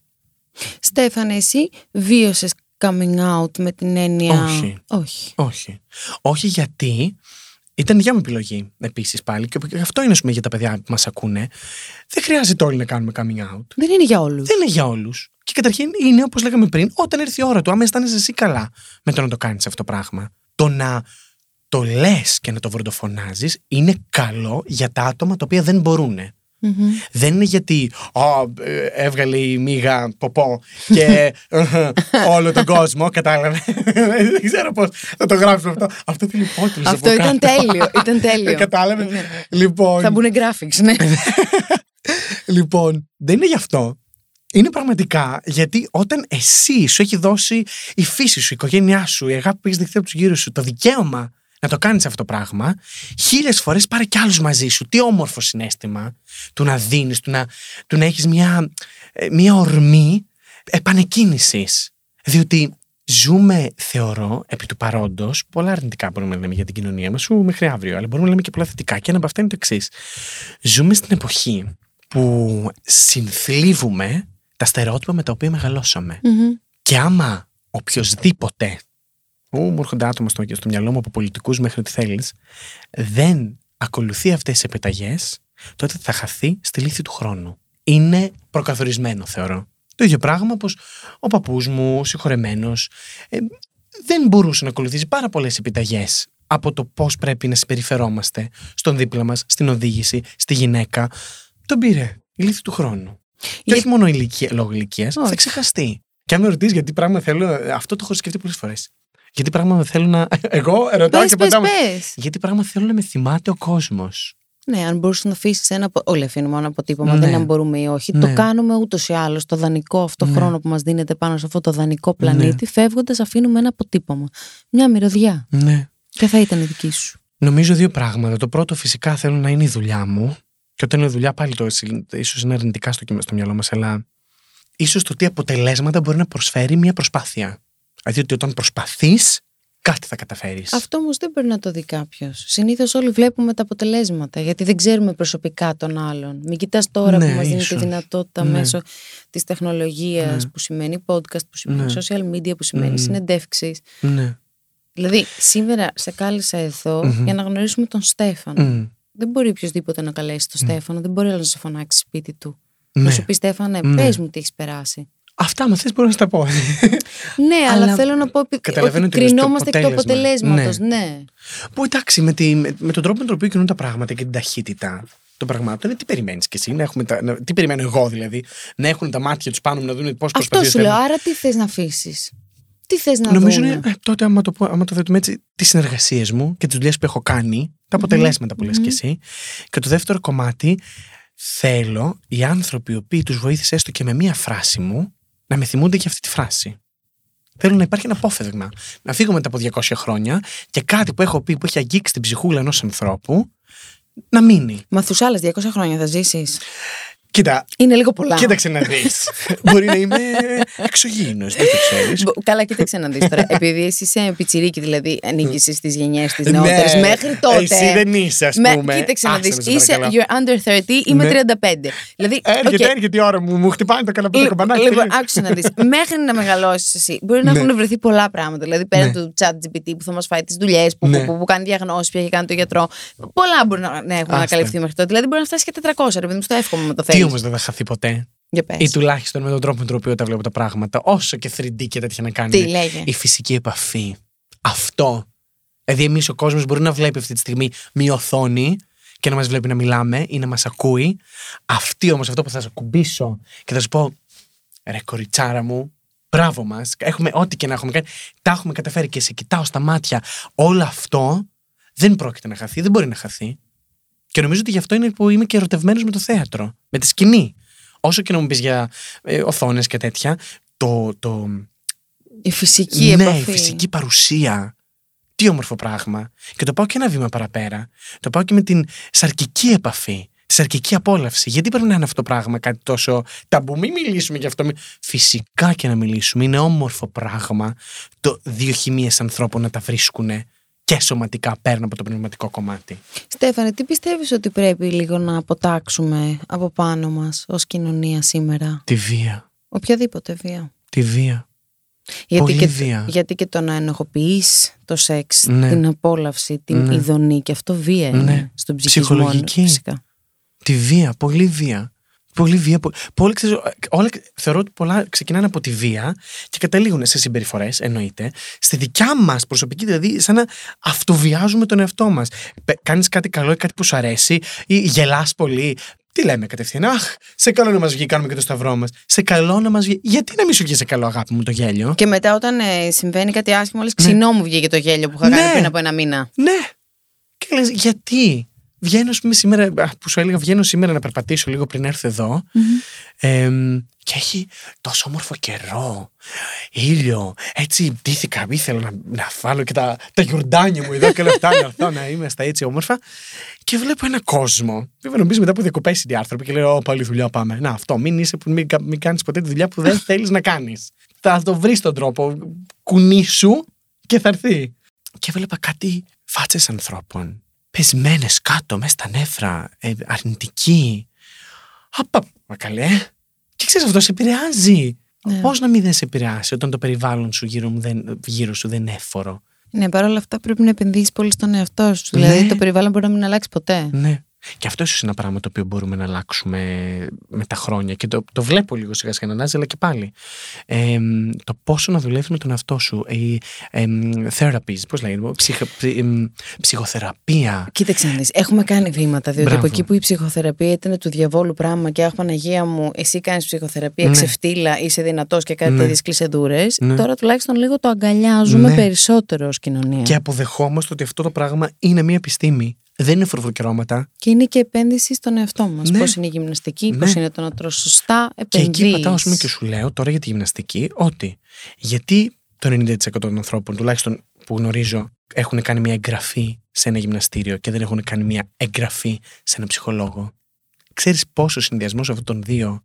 Στέφανε, εσύ βίωσες coming out με την έννοια. Όχι. Όχι. Όχι. Όχι γιατί ήταν δικιά μου επιλογή επίσης πάλι και αυτό είναι ας πούμε, για τα παιδιά που μας ακούνε. Δεν χρειάζεται όλοι να κάνουμε coming out. Δεν είναι για όλους. Δεν είναι για όλους. Και καταρχήν είναι όπως λέγαμε πριν, όταν έρθει η ώρα του, άμα αισθάνεσαι εσύ καλά με το να το κάνεις αυτό το πράγμα. Το να το λες και να το βροντοφωνάζεις είναι καλό για τα άτομα τα οποία δεν μπορούν. Δεν είναι γιατί «Α, ε, έβγαλε η μίγα ποπό και όλο τον κόσμο, κατάλαβε. δεν ξέρω πώς θα το γράψω αυτό. Αυτό είναι υπότιτλο. Αυτό ήταν τέλειο. Ήταν τέλειο. Κατάλαβε. Ναι. Λοιπόν, Θα μπουν graphics, ναι. Λοιπόν, δεν είναι γι' αυτό. Είναι πραγματικά γιατί όταν εσύ σου έχει δώσει η φύση σου, η οικογένειά σου, η αγάπη που έχεις δεχτεί από τους γύρω σου, το δικαίωμα να το κάνεις αυτό το πράγμα, χίλιες φορές πάρε κι άλλους μαζί σου. Τι όμορφο συνέστημα του να δίνεις, του να, του να έχεις μια, ε, μια ορμή επανεκκίνησης. Διότι ζούμε, θεωρώ, επί του παρόντος, πολλά αρνητικά μπορούμε να λέμε για την κοινωνία μας, σου μέχρι αύριο, αλλά μπορούμε να λέμε και πολλά θετικά. Και ένα από αυτά είναι το εξής. Ζούμε στην εποχή που συνθλίβουμε τα στερεότυπα με τα οποία μεγαλώσαμε. Μμμ. Και άμα οποιοδήποτε, ού, μου έρχονται άτομα στο, στο μυαλό μου από πολιτικούς μέχρι ό,τι θέλεις, δεν ακολουθεί αυτές τις επιταγές, τότε θα χαθεί στη λύθη του χρόνου. Είναι προκαθορισμένο, θεωρώ. Το ίδιο πράγμα πως ο παππούς μου, ο συγχωρεμένος, ε, δεν μπορούσε να ακολουθήσει πάρα πολλές επιταγές από το πώς πρέπει να συμπεριφερόμαστε στον δίπλα μας, στην οδήγηση, στη γυναίκα. Τον πήρε η λύθη του χρόνου. Και Για- όχι μόνο ηλικία, λόγω ηλικίας, θα Όχι. ξεχαστεί. Και αν με ρωτήσεις γιατί πράγμα θέλω, ε, αυτό το έχω σκεφτεί πολλές φορές. Γιατί πράγμα θέλω να. Εγώ ρωτάω Πες, και πες, πετάω. πες. Γιατί πράγμα θέλω να με θυμάται ο κόσμος. Ναι, αν μπορούσες να αφήσεις ένα. απο- Όλοι αφήνουμε ένα αποτύπωμα, Ναι. δεν είναι αν μπορούμε ή όχι. Ναι. Το κάνουμε ούτως ή άλλως. Το δανεικό αυτό Ναι. χρόνο που μας δίνεται πάνω σε αυτό το δανεικό πλανήτη, φεύγοντας, αφήνουμε ένα αποτύπωμα. Μια μυρωδιά. Ναι. Και θα ήταν η δική σου. Νομίζω δύο πράγματα. Το πρώτο φυσικά θέλω να είναι η δουλειά μου. Και όταν είναι δουλειά πάλι το ίσως είναι αρνητικά στο, στο μυαλό μας, αλλά ίσως το τι αποτελέσματα μπορεί να προσφέρει μια προσπάθεια. Δηλαδή ότι όταν προσπαθείς, κάτι θα καταφέρεις. Αυτό όμως δεν μπορεί να το δει κάποιος. Συνήθως όλοι βλέπουμε τα αποτελέσματα, γιατί δεν ξέρουμε προσωπικά τον άλλον. Μην κοιτάς τώρα Ναι, που μας δίνει τη ίσως. δυνατότητα Ναι. μέσω της τεχνολογίας, Ναι. που σημαίνει podcast, που σημαίνει Ναι. social media, που σημαίνει Μμμ. συνεντεύξεις. Ναι. Δηλαδή, σήμερα σε κάλεσα εδώ Μμμ. για να γνωρίσουμε τον Στέφανο. Μμ. Δεν μπορεί οποιοδήποτε να καλέσει τον Στέφανο, δεν μπορεί άλλο να σε φωνάξει σπίτι του. Ναι. Να σου πει Στέφανε, Ναι. πες μου τι έχεις περάσει. Αυτά, μα θε, μπορώ να στα πω. Ναι, αλλά, Αλλά θέλω να πω ότι καταλαβαίνω ότι τι λες, το κρινόμαστε εκ του αποτέλεσμα. αποτελέσματος. Ναι. Που εντάξει, με, τη, με, με τον τρόπο με τον οποίο κινούν τα πράγματα και την ταχύτητα των πραγμάτων, ε, τι περιμένεις κι εσύ, να έχουμε τα, να, τι περιμένω εγώ δηλαδή, να έχουν τα μάτια τους πάνω μου να δουν πώς Αυτό σου λέω. Άρα τι θες να αφήσεις; Τι θες να Νομίζω δούμε. είναι ε, τότε, άμα το, πω- άμα το θέτουμε έτσι, τις συνεργασίες μου και τις δουλειές που έχω κάνει, τα αποτελέσματα που λες κι εσύ. Και το δεύτερο κομμάτι, θέλω οι άνθρωποι οι οποίοι τους βοήθησες έστω και με μία φράση μου να με θυμούνται για αυτή τη φράση. Θέλω να υπάρχει ένα απόφευγμα. Να φύγω μετά από 200 χρόνια και κάτι που έχω πει που έχει αγγίξει την ψυχούλα ενός ανθρώπου να μείνει. Μαθουσάλε, 200 χρόνια θα ζήσεις. Κοίτα, Είναι λίγο πολλά. κοίταξε να δεις. Μπορεί να είμαι εξωγήινος, δεν το ξέρεις. Μπο- Καλά, κοίταξε να δεις τώρα. Επειδή εσύ είσαι πιτσιρίκι, δηλαδή ανήκεις στις γενιές της Ναι, νεότερης μέχρι τότε. Εσύ δεν είσαι, ας Με- πούμε. κοίταξε να Άσε δεις. με, σε Είσαι παρακαλώ. you're under 30, είμαι Ναι. 35. Δηλαδή, Έρχεται, οκ. έρχεται η ώρα μου, μου χτυπάνε το καναπέ το Λοιπόν, καμπανάκι. λοιπόν, τελείως. άκουσε να δεις. Μέχρι να μεγαλώσεις εσύ, μπορεί να Ναι. έχουν βρεθεί πολλά πράγματα. Δηλαδή, πέρα Ναι. του chat GPT που θα μας φάει τις δουλειές, που, Ναι. που, που, κάνει διαγνώσεις, πια έχει κάνει το γιατρό. Πολλά μπορεί να, να έχουν Άστα. ανακαλυφθεί μέχρι τότε. Δηλαδή, μπορεί να φτάσει και 400, ρε παιδί μου, στο εύχομαι με το Τι θέλει. όμως δεν θα χαθεί ποτέ. Για πες. Ή τουλάχιστον με τον τρόπο με τον οποίο τα βλέπω τα πράγματα. Όσο και 3D και τέτοια να κάνει. Τι λέγε. Η φυσική επαφή. Αυτό. Δηλαδή, εμείς ο κόσμος μπορεί να βλέπει αυτή τη στιγμή μία οθόνη και να μας βλέπει να μιλάμε ή να μας ακούει. Αυτή όμως, αυτό που θα σε κουμπίσω και θα σου πω, ρε κοριτσάρα μου, μπράβο μας. Έχουμε ό,τι και να έχουμε κάνει. Τα έχουμε καταφέρει και σε κοιτάω στα μάτια. Όλο αυτό δεν πρόκειται να χαθεί, δεν μπορεί να χαθεί. Και νομίζω ότι γι' αυτό είναι που είμαι και ερωτευμένος με το θέατρο, με τη σκηνή. Όσο και να μου πεις για ε, οθόνες και τέτοια, το, το, Η φυσική ναι, επαφή. η φυσική παρουσία. Τι όμορφο πράγμα. Και το πάω και ένα βήμα παραπέρα. Το πάω και με την σαρκική επαφή. Τη σαρκική απόλαυση. Γιατί πρέπει να είναι αυτό το πράγμα κάτι τόσο ταμπού; Μην μιλήσουμε γι' αυτό. Μη- Φυσικά και να μιλήσουμε. Είναι όμορφο πράγμα το δύο χημίες ανθρώπων να τα βρίσκουν και σωματικά πέραν από το πνευματικό κομμάτι. Στέφανε, τι πιστεύεις ότι πρέπει λίγο να αποτάξουμε από πάνω μας ως κοινωνία σήμερα; Τη βία. Οποιαδήποτε βία. Τη βία. Γιατί Πολύ και, βία. γιατί και το να ενοχοποιείς το σεξ, Ναι. την απόλαυση, την Ναι. ειδονή και αυτό βία είναι Ναι. στον ψυχισμό. Ψυχολογική. Φυσικά. Τη βία, πολύ βία. Πολύ βία. πο- Πολύ, ξέρεις, όλα, θεωρώ ότι πολλά ξεκινάνε από τη βία και καταλήγουν σε συμπεριφορές, εννοείται, στη δικιά μας προσωπική, δηλαδή σαν να αυτοβιάζουμε τον εαυτό μας. Κάνεις κάτι καλό ή κάτι που σου αρέσει ή γελάς πολύ. Τι λέμε κατευθείαν. Αχ, σε καλό να μας βγει, κάνουμε και το σταυρό μας. Σε καλό να μας βγει. Γιατί να μην σου βγει σε καλό, αγάπη μου, το γέλιο; Και μετά όταν ε, συμβαίνει κάτι άσχημο, λες ξινό μου βγήκε το γέλιο που είχα Ναι. κάνει πριν από ένα μήνα. Ναι. Και λες, γιατί; Βγαίνω, ας πούμε, σήμερα, α, που σου έλεγα, βγαίνω σήμερα να περπατήσω λίγο πριν έρθω εδώ. Εμ, και έχει τόσο όμορφο καιρό, ήλιο. Έτσι ντύθηκα, ήθελα να, να βάλω και τα, τα γιουρντάνια μου εδώ και όλα αυτά, να έρθω να είμαστε έτσι όμορφα. Και βλέπω ένα κόσμο. Βέβαια, νομίζω μετά από διακοπές οι άνθρωποι και λέω: Ω, πάλι δουλειά πάμε. Να, αυτό. Μην, είσαι, που- μην, κα- μην κάνεις ποτέ τη δουλειά που δεν θέλεις να κάνεις. Θα το βρεις τον τρόπο. Κουνήσου και θα έρθει. Και έβλεπα κάτι φάτσες ανθρώπων. Πεσμένες κάτω, μέσα στα νεύρα, ε, αρνητικοί. Απα, μα καλέ. Και ξέρεις, αυτό σε επηρεάζει. Ναι. Πώς να μην δεν σε επηρεάσει όταν το περιβάλλον σου γύρω, μου δεν, γύρω σου δεν είναι έφορο. Ναι, παρόλα αυτά πρέπει να επενδύσεις πολύ στον εαυτό σου. Ναι. Δηλαδή το περιβάλλον μπορεί να μην αλλάξει ποτέ. Ναι. Και αυτό ίσως είναι ένα πράγμα το οποίο μπορούμε να αλλάξουμε με τα χρόνια. Και το, το βλέπω λίγο σιγά σιγά να αλλάζει, αλλά και πάλι. Ε, το πόσο να δουλεύει με τον εαυτό σου. Η ε, therapies, πώς λέγεται, ψυχο, ψ- εμ, ψυχοθεραπεία. Κοίταξε να δεις, έχουμε κάνει βήματα. Διότι Μπράβο. από εκεί που η ψυχοθεραπεία ήταν του διαβόλου πράγμα και αχ Παναγία μου, εσύ κάνεις ψυχοθεραπεία, Ναι. ξεφτύλα, είσαι δυνατός και κάτι Ναι. τέτοιες κλεισεδούρε. Ναι. Τώρα τουλάχιστον λίγο το αγκαλιάζουμε Ναι. περισσότερο ως κοινωνία. Και αποδεχόμαστε ότι αυτό το πράγμα είναι μια επιστήμη. Δεν είναι φουρβοκαιρώματα. Και είναι και επένδυση στον εαυτό μας. Ναι. Πώς είναι η γυμναστική, Ναι. πώς είναι το να τρως σωστά, Και επενδύεις. εκεί πατάω, ας πούμε, και σου λέω τώρα για τη γυμναστική ότι γιατί το 90% των ανθρώπων, τουλάχιστον που γνωρίζω, έχουν κάνει μια εγγραφή σε ένα γυμναστήριο και δεν έχουν κάνει μια εγγραφή σε ένα ψυχολόγο. Ξέρεις πόσο συνδυασμός αυτών των δύο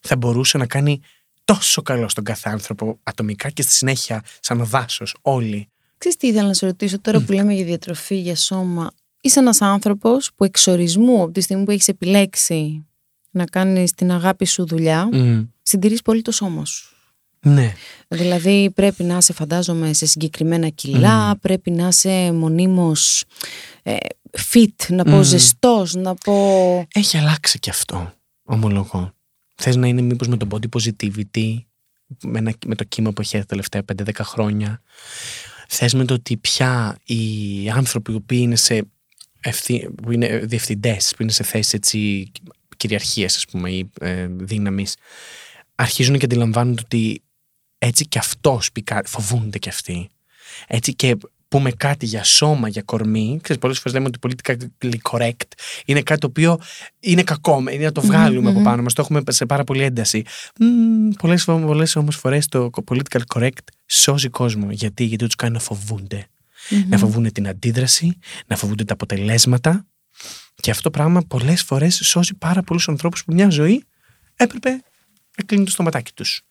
θα μπορούσε να κάνει τόσο καλό στον κάθε άνθρωπο ατομικά και στη συνέχεια σαν δάσος όλοι; Ξέρεις τι ήθελα να σε ρωτήσω τώρα που λέμε για διατροφή, για σώμα. Είσαι ένας άνθρωπος που εξορισμού από τη στιγμή που έχεις επιλέξει να κάνεις την αγάπη σου δουλειά, Μμ. συντηρείς πολύ το σώμα σου. Ναι. Δηλαδή πρέπει να είσαι φαντάζομαι σε συγκεκριμένα κιλά, πρέπει να είσαι μονίμως ε, fit, να πω Μμμ. ζεστός, να πω... Έχει αλλάξει και αυτό, ομολογώ. Θες να είναι μήπως με το body positivity, με, ένα- με το κύμα που έχει έρθει τα τελευταία 5-10 χρόνια. Θες με το ότι πια οι άνθρωποι οι οποίοι είναι σε ευθύ, που είναι διευθυντές, που είναι σε θέση έτσι κυριαρχίας ας πούμε ή ε, δύναμης, αρχίζουν και αντιλαμβάνονται ότι έτσι και αυτός πει κάτι, φοβούνται και αυτοί. Έτσι και πούμε κάτι για σώμα, για κορμί, ξέρεις, πολλές φορές λέμε ότι politically correct είναι κάτι το οποίο είναι κακό, είναι να το βγάλουμε από πάνω μας, το έχουμε σε πάρα πολύ ένταση. Μ, πολλές, πολλές όμως φορές το political correct σώζει κόσμο. Γιατί, γιατί τους κάνει να φοβούνται. Να φοβούνται την αντίδραση, να φοβούνται τα αποτελέσματα και αυτό το πράγμα πολλές φορές σώζει πάρα πολλούς ανθρώπους που μια ζωή έπρεπε να κλείνουν το στοματάκι τους.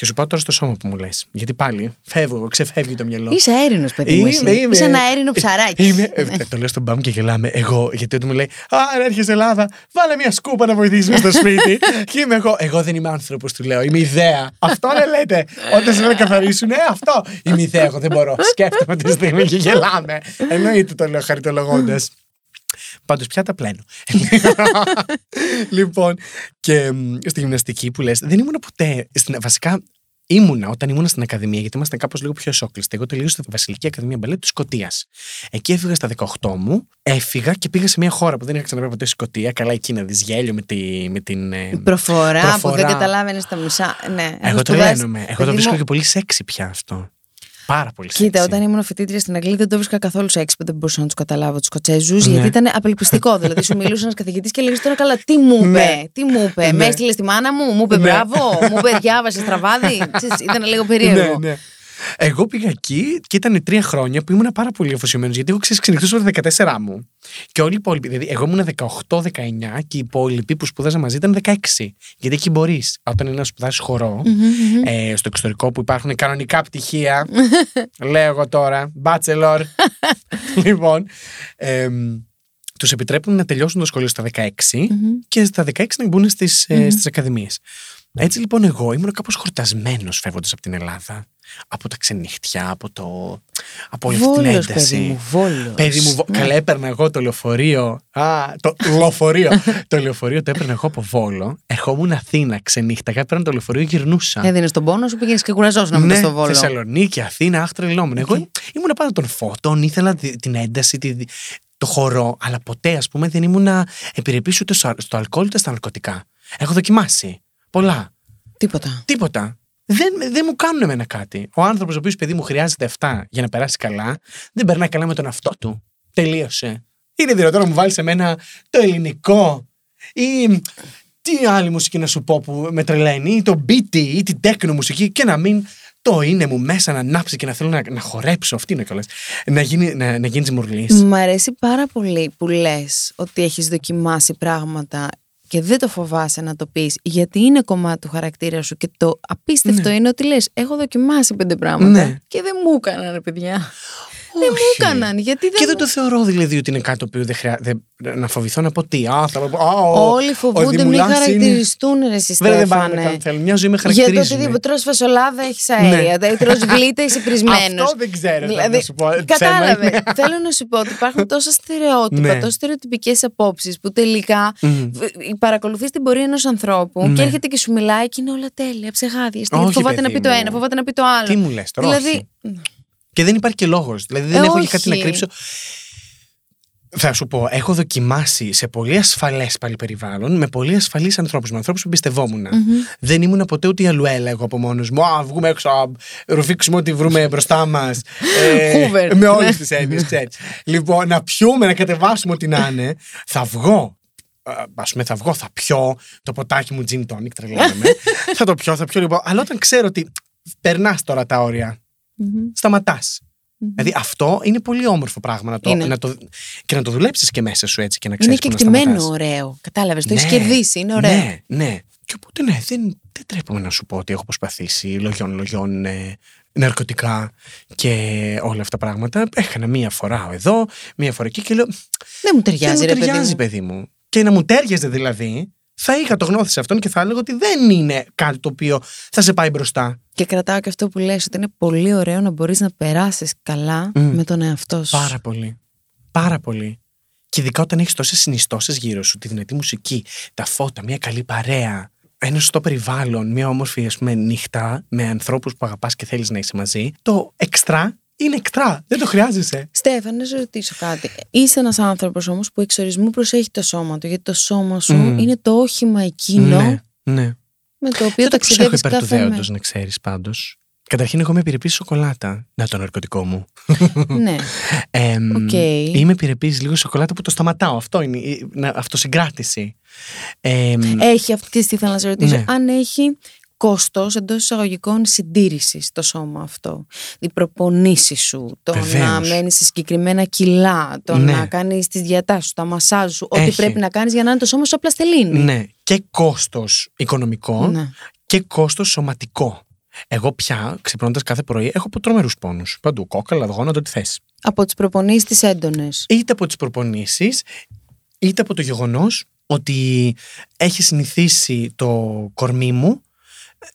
Και σου πάω τώρα στο σώμα που μου λες. Γιατί πάλι φεύγω, ξεφεύγει το μυαλό. Είσαι αέρινος, παιδί μου. Είμαι, εσύ. είμαι. Είσαι ένα αέρινο ψαράκι. Είμαι, ε, το λέω στον μπαμ και γελάμε. Εγώ, γιατί όταν μου λέει Α, αν έρχεσαι Ελλάδα, βάλε μια σκούπα να βοηθήσει στο σπίτι. και είμαι εγώ. Εγώ δεν είμαι άνθρωπος, του λέω. Είμαι ιδέα. αυτό δεν λέτε. Όταν σε να καθαρίσουν, ε, αυτό. Είμαι ιδέα, εγώ δεν μπορώ. Σκέφτομαι τη στιγμή και γελάμε. Εννοείται το λέω χαριτολογώντας. Πάντως πια τα πλένω. λοιπόν, και μ, στη γυμναστική που λες, δεν ήμουν ποτέ. Στην, βασικά ήμουνα όταν ήμουν στην Ακαδημία, γιατί ήμασταν κάπως λίγο πιο εσόκλειστοι. Εγώ τελείωσα στη Βασιλική Ακαδημία Μπαλέτου της Σκωτίας. Εκεί έφυγα στα 18 μου, έφυγα και πήγα σε μια χώρα που δεν είχα ξαναπεί ποτέ Σκωτία. Καλά, εκεί να δεις γέλιο με, τη, με την. ε, Η προφορά, που προφορά. δεν καταλάβαινες τα μισά. Ναι, έχω Εγώ σπουδάσει. τρελαίνομαι. Εγώ Παιδί το βρίσκω μου, και πολύ σεξι πια αυτό. Πάρα πολύ σεξι. Κοίτα, όταν ήμουν φοιτήτρια στην Αγγλία δεν το βρίσκα καθόλου σεξ που δεν μπορούσα να τους καταλάβω τους Σκοτσέζου, Ναι. γιατί ήταν απελπιστικό. δηλαδή σου μιλούσε ένας καθηγητής και λέγε τώρα καλά, τι μου είπε, Ναι. τι μου είπε. Ναι. Με έστειλες στη μάνα μου, μου είπε Ναι. μπράβο, μου είπε διάβασες τραβάδι. Ξέρεις, ήταν λίγο περίεργο. Ναι, ναι. Εγώ πήγα εκεί και ήταν τρία χρόνια που ήμουν πάρα πολύ αφοσιωμένος γιατί εγώ ξέρει, ξενυχτούσα τα 14 μου. Και όλοι οι υπόλοιποι, δηλαδή εγώ ήμουν 18-19 και οι υπόλοιποι που σπούδαζαν μαζί ήταν 16. Γιατί εκεί μπορείς, όταν είναι να σπουδάσεις χορό, ε, στο εξωτερικό που υπάρχουν κανονικά πτυχία, λέω εγώ τώρα, bachelor. λοιπόν, ε, τους επιτρέπουν να τελειώσουν το σχολείο στα 16 και στα 16 να μπουν στις στις ακαδημίες. Έτσι λοιπόν εγώ ήμουν κάπως χορτασμένος φεύγοντας από την Ελλάδα. Από τα ξενυχτιά, από, το, από όλη αυτή την Βόλος, ένταση. παιδί μου, βόλος. Παιδί μου, βο- Ναι. καλά έπαιρνα εγώ το λεωφορείο. Α, το λεωφορείο. το λεωφορείο το έπαιρνα εγώ από Βόλο. Ερχόμουν Αθήνα, ξενύχταγα, έπαιρνα το λεωφορείο, γυρνούσα. Έδινες τον πόνο σου, πήγαινες και κουραζόσουν μετά ναι, στο βόλο. Θεσσαλονίκη, Αθήνα, άχτρα λιλόμουν. Εγώ ήμουν πάντα των φώτων, ήθελα τη- την ένταση, τη, το χορό, αλλά ποτέ ας πούμε δεν ήμουν επιρρεπή ούτε στο, στο αλκοόλ ούτε στα ναρκωτικά. Έχω δοκιμάσει. Πολλά. Τίποτα. Τίποτα. Δεν, δεν μου κάνουν εμένα κάτι. Ο άνθρωπος ο οποίος παιδί μου χρειάζεται αυτά για να περάσει καλά, δεν περνάει καλά με τον αυτό του. Τελείωσε. Είναι δυνατόν να μου βάλεις εμένα το ελληνικό ή τι άλλη μουσική να σου πω που με τρελαίνει, ή το beat ή την τέκνο μουσική και να μην το είναι μου μέσα να ανάψει και να θέλω να, να χορέψω. Αυτή είναι κιόλας. Να, γίνει, να, να γίνεις μουρλής. Μ' αρέσει πάρα πολύ που λες ότι έχεις δοκιμάσει πράγματα και δεν το φοβάσαι να το πεις, γιατί είναι κομμάτι του χαρακτήρα σου. Και το απίστευτο είναι ότι λες: Έχω δοκιμάσει πέντε πράγματα Ναι. και δεν μου έκαναν, ρε παιδιά. Δεν μου έκαναν. Γιατί δεν. Και δεν μου- το θεωρώ δηλαδή ότι είναι κάτι το οποίο δεν χρειάζεται να φοβηθώ να πω τι. Α, θα πω, α, ο- Όλοι ο φοβούνται μην Δημουλάς είναι- χαρακτηριστούν, ρε εσύ, Βέβαια δεν πάνε να Στέφανε. κάνουν θέλουν. Μια ζωή με Για το χαρακτηρίζουν. οτιδήποτε τρως φασολάδα έχεις αέρια, Ναι. ναι. τρως γλύτα είσαι πρισμένος. Αυτό δεν ξέρω, Δηλαδή, να σου πω. Κατάλαβε. Ψέμα είναι. Θέλω να σου πω ότι υπάρχουν τόσα στερεότυπα, Ναι. τόσες στερεοτυπικές απόψεις που τελικά Μμμ. παρακολουθείς την πορεία ενός ανθρώπου Ναι. και έρχεται και σου μιλάει και είναι όλα τέλεια, ψεγάδια. Όχι, Γιατί φοβάται να παιδί πει το μου. ένα, φοβάται να πει το άλλο. Τι μου λες τώρα. Δηλαδή, όχι. Και δεν υπάρχει και λόγος. Δηλαδή δεν Ε, έχω και όχι. κάτι να κρύψω. Θα σου πω, έχω δοκιμάσει σε πολύ ασφαλές πάλι περιβάλλον με πολύ ασφαλείς ανθρώπους, με ανθρώπους που εμπιστευόμουν. Δεν ήμουν ποτέ ούτε η αλουέλα εγώ από μόνος μου. Α, βγούμε έξω, α, ρουφήξουμε ό,τι βρούμε μπροστά μας. Hoover. με όλες Ναι. τις έννοιες, ξέρει. Λοιπόν, να πιούμε, να κατεβάσουμε ό,τι να είναι. Θα βγω. Α πούμε, θα βγω, θα πιω το ποτάκι μου gin tonic, τρελαίνομαι. θα το πιω, θα πιω λοιπόν. Αλλά όταν ξέρω ότι περνάς τώρα τα όρια, σταματάς. Δηλαδή αυτό είναι πολύ όμορφο πράγμα να το, Είναι. να το, και να το δουλέψεις και μέσα σου έτσι και να είναι ξέρεις και που να εκτιμένο σταματάς. ωραίο. Κατάλαβες, το έχεις Ναι, κερδίσει, είναι ωραίο. Ναι, ναι. Και οπότε ναι, δεν, δεν τρέπομαι να σου πω ότι έχω προσπαθήσει λογιών, λογιών, ε, ναρκωτικά και όλα αυτά τα πράγματα. Έκανα μία φορά εδώ, μία φορά εκεί και λέω. Δεν μου Δεν ταιριάζει, μου ρε παιδί. ταιριάζει, μου. παιδί μου. Και να μου τέριαζε δηλαδή, θα είχα το γνώθι σε αυτόν και θα έλεγα ότι δεν είναι κάτι το οποίο θα σε πάει μπροστά. Και κρατάω και αυτό που λες ότι είναι πολύ ωραίο να μπορείς να περάσεις καλά Μμ. με τον εαυτό σου. Πάρα πολύ. Πάρα πολύ. Και ειδικά όταν έχεις τόσες συνιστώσεις γύρω σου, τη δυνατή μουσική, τα φώτα, μια καλή παρέα, ένα σωστό περιβάλλον, μια όμορφη ας πούμε, νύχτα με ανθρώπους που αγαπάς και θέλεις να είσαι μαζί, το εξτρά είναι εξτρά. Δεν το χρειάζεσαι. Στέφαν, να σε ρωτήσω κάτι. Είσαι ένας άνθρωπος όμως που εξορισμού προσέχει το σώμα του, γιατί το σώμα σου Μμ. είναι το όχημα εκείνο Ναι, ναι. Με το οποίο Δεν το προσέχω ταξιδεύεις υπέρ του κάθε μέρα. δέοντος, να ξέρεις πάντως. Καταρχήν, εγώ είμαι επιρρεπής σοκολάτα. Να το ναρκωτικό μου. ναι. Ε, Οκ. Είμαι επιρρεπής λίγο σοκολάτα που το σταματάω. Αυτό είναι η να- αυτοσυγκράτηση. Ε, Έχει αυτή τη θέλω να σε ρωτήσω. Ναι. Αν έχει κόστος εντός εισαγωγικών συντήρησης το σώμα αυτό; Οι προπονήσεις σου, το να Βεβαίως. μένεις σε συγκεκριμένα κιλά, το Ναι. να κάνεις τις διατάσεις σου, τα μασάζ σου, ό,τι Έχει. πρέπει να κάνεις για να είναι το σώμα σου απλαστελίνη. ναι. Και κόστος οικονομικό Ναι. και κόστος σωματικό. Εγώ πια, ξυπνώντας κάθε πρωί, έχω τρομερούς πόνους. Παντού, κόκαλα, δογόνα, το ό,τι θες. Από τις προπονήσεις τις έντονες. είτε από τις προπονήσεις είτε από το γεγονός ότι έχει συνηθίσει το κορμί μου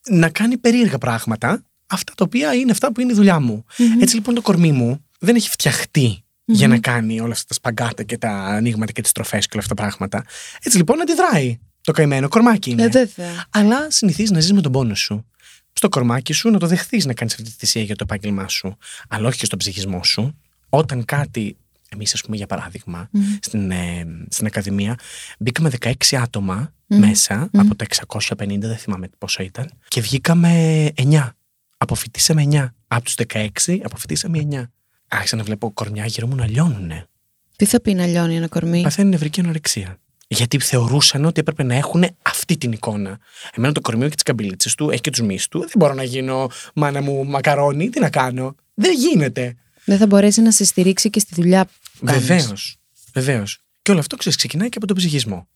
να κάνει περίεργα πράγματα αυτά τα οποία είναι αυτά που είναι η δουλειά μου. Έτσι λοιπόν το κορμί μου δεν έχει φτιαχτεί για να κάνει όλα αυτά τα σπαγκάτα και τα ανοίγματα και τις τροφές και όλα αυτά τα πράγματα. Έτσι λοιπόν αντιδράει. Το καημένο κορμάκι είναι. Ε, βέβαια. Αλλά συνηθίζεις να ζεις με τον πόνο σου. Στο κορμάκι σου να το δεχθείς να κάνεις αυτή τη θυσία για το επάγγελμά σου, αλλά όχι και στον ψυχισμό σου. Όταν κάτι. Εμείς, ας πούμε, για παράδειγμα, στην, ε, στην Ακαδημία μπήκαμε 16 άτομα μέσα από τα 650, δεν θυμάμαι πόσο ήταν, και βγήκαμε 9. Αποφυτίσαμε 9. Από τους 16 αποφυτίσαμε 9. Άρχισα να βλέπω κορμιά γύρω μου να λιώνουνε. Τι θα πει να λιώνει ένα κορμί; Παθαίνουν νευρική ανορεξία. Γιατί θεωρούσαν ότι έπρεπε να έχουν αυτή την εικόνα. Εμένα το κορμί μου και τις καμπυλίτσε του έχει και τους μυς του. Δεν μπορώ να γίνω μάνα μου μακαρόνι. Τι να κάνω. Δεν γίνεται. Δεν θα μπορέσει να σε στηρίξει και στη δουλειά που κάνεις. Βεβαίως. Βεβαίως. Και όλο αυτό ξέρεις, ξεκινάει και από τον ψυχισμό.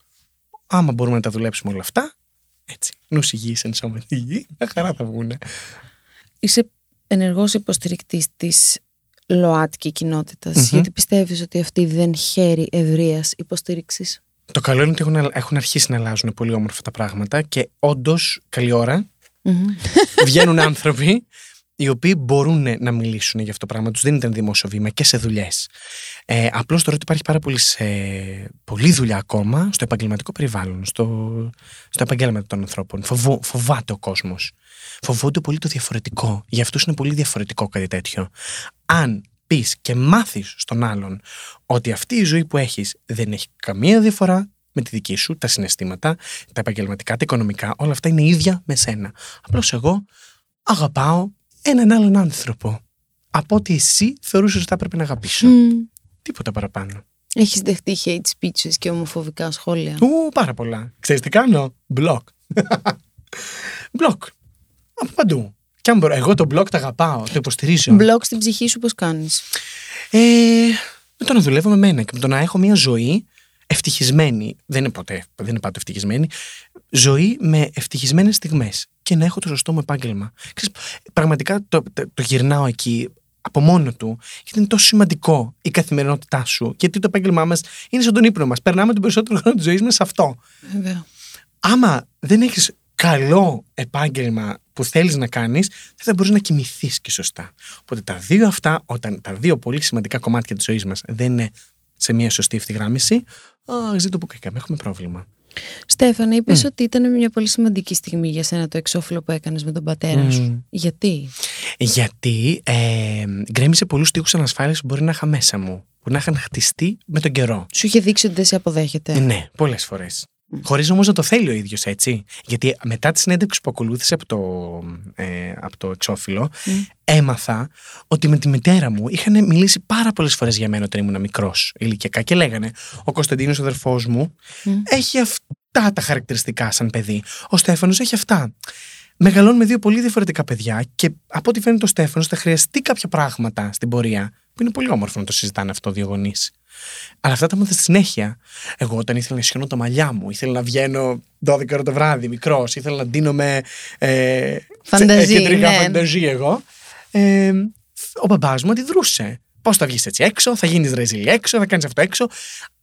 Άμα μπορούμε να τα δουλέψουμε όλα αυτά, έτσι. Νου υγιής, εν σώμα υγιή, μια χαρά θα βγουν. Είσαι ενεργός υποστηρικτής της ΛΟΑΤΚΙ κοινότητας Μμμ. γιατί πιστεύεις ότι αυτή δεν χαίρει ευρείας υποστήριξης; Το καλό είναι ότι έχουν, έχουν αρχίσει να αλλάζουν πολύ όμορφα τα πράγματα και όντως, καλή ώρα, Μμμ. βγαίνουν άνθρωποι οι οποίοι μπορούν να μιλήσουν για αυτό το πράγμα. Τους δίνεται ένα δημόσιο βήμα και σε δουλειές. Ε, Απλώς τώρα ότι υπάρχει πάρα πολύ, σε, πολλή δουλειά ακόμα στο επαγγελματικό περιβάλλον, στο, στο επαγγέλμα των ανθρώπων. Φοβο, φοβάται ο κόσμος. Φοβούνται πολύ το διαφορετικό. Για αυτούς είναι πολύ διαφορετικό κάτι τέτοιο. Αν πεις και μάθεις στον άλλον ότι αυτή η ζωή που έχεις δεν έχει καμία διαφορά με τη δική σου, τα συναισθήματα, τα επαγγελματικά, τα οικονομικά, όλα αυτά είναι ίδια με σένα. Απλώς εγώ αγαπάω έναν άλλον άνθρωπο. Από ότι εσύ θεωρούσες ότι θα έπρεπε να αγαπήσω. Μμ. Τίποτα παραπάνω. Έχεις δεχτεί hate speeches και ομοφοβικά σχόλια; Ου, πάρα πολλά. Ξέρεις τι κάνω; Μπλοκ. Μπλοκ. Από παντού. Και αν μπορώ, εγώ το μπλοκ το αγαπάω, το υποστηρίζω. Μπλοκ στην ψυχή σου πώς κάνεις; Ε, με το να δουλεύω με μένα και με το να έχω μια ζωή ευτυχισμένη. Δεν είναι ποτέ, δεν είναι πάντα ευτυχισμένη. Ζωή με ευτυχισμένες στιγμές. Και να έχω το σωστό μου επάγγελμα. Ξέρεις, πραγματικά το, το, το γυρνάω εκεί από μόνο του, γιατί είναι τόσο σημαντικό η καθημερινότητά σου. Γιατί το επάγγελμά μας είναι σαν τον ύπνο μας. Περνάμε τον περισσότερο χρόνο της ζωής μας σε αυτό. Βέβαια. Άμα δεν έχεις καλό επάγγελμα που θέλεις να κάνεις, δεν θα μπορείς να κοιμηθείς και σωστά. Οπότε τα δύο αυτά, όταν τα δύο πολύ σημαντικά κομμάτια της ζωής μας δεν είναι σε μια σωστή ευθυγράμμιση, α, ζήτω που κακάμε, έχουμε πρόβλημα. Στέφανα, είπες ότι ήταν μια πολύ σημαντική στιγμή για σένα το εξώφυλλο που έκανες με τον πατέρα σου. Μμ. Γιατί; Γιατί ε, γκρέμισε πολλούς τείχου ανασφάλειας που μπορεί να είχα μέσα μου, που να είχαν χτιστεί με τον καιρό. Σου είχε δείξει ότι δεν σε αποδέχεται. Ναι, πολλές φορές. Χωρίς όμως να το θέλει ο ίδιος έτσι. Γιατί μετά τη συνέντευξη που ακολούθησε από το, ε, από το εξώφυλλο, έμαθα ότι με τη μητέρα μου είχαν μιλήσει πάρα πολλές φορές για μένα όταν ήμουν μικρός ηλικιακά και λέγανε Ο Κωνσταντίνος, ο αδερφός μου, έχει αυτά τα χαρακτηριστικά σαν παιδί. Ο Στέφανος έχει αυτά. Μεγαλώνουμε δύο πολύ διαφορετικά παιδιά και από ό,τι φαίνεται ο Στέφανος θα χρειαστεί κάποια πράγματα στην πορεία. Που είναι πολύ όμορφο να το συζητάνε αυτό δύο γονείς. Αλλά αυτά τα έμαθα στη συνέχεια. Εγώ όταν ήθελα να ισιώνω τα μαλλιά μου, ήθελα να βγαίνω 12 ώρα το βράδυ, μικρός, ήθελα να ντύνομαι. Ε, Φανταζή, κεντρικά ναι. φανταζή εγώ. Ε, ο μπαμπάς μου αντιδρούσε. Πώς θα βγεις έτσι έξω, θα γίνεις ρεζίλη έξω, θα κάνεις αυτό έξω.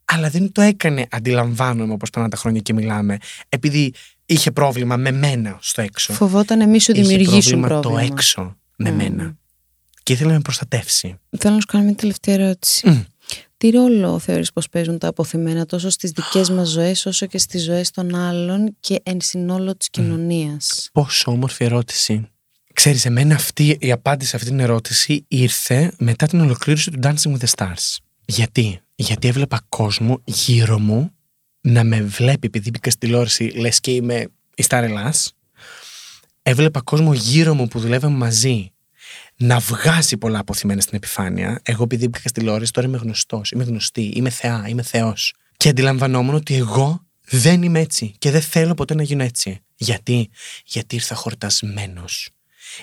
Αλλά δεν το έκανε, αντιλαμβάνομαι όπως περνάνε τα χρόνια και μιλάμε, επειδή είχε πρόβλημα με μένα στο έξω. Φοβόταν μη σου είχε δημιουργήσουν πρόβλημα, πρόβλημα. το έξω με Μμ. μένα. Και ήθελε να με προστατεύσει. Θέλω να σου κάνω μια τελευταία ερώτηση. Μμ. Τι ρόλο θεωρείς πως παίζουν τα αποθυμένα τόσο στις δικές μας ζωές όσο και στις ζωές των άλλων και εν συνόλο της κοινωνίας; Πόσο όμορφη ερώτηση. Ξέρεις, εμένα αυτή, η απάντηση σε αυτή την ερώτηση ήρθε μετά την ολοκλήρωση του Dancing with the Stars. Γιατί; Γιατί έβλεπα κόσμο γύρω μου να με βλέπει επειδή μπήκα στη τηλεόραση λες και είμαι η Star Ελλάς έβλεπα κόσμο γύρω μου που δουλεύαμε μαζί να βγάζει πολλά αποθυμένα στην επιφάνεια. Εγώ, επειδή μπήκα στη τηλεόραση, τώρα είμαι γνωστός, είμαι γνωστή, είμαι θεά, είμαι θεός. Και αντιλαμβανόμουν ότι εγώ δεν είμαι έτσι και δεν θέλω ποτέ να γίνω έτσι. Γιατί, Γιατί ήρθα χορτασμένος.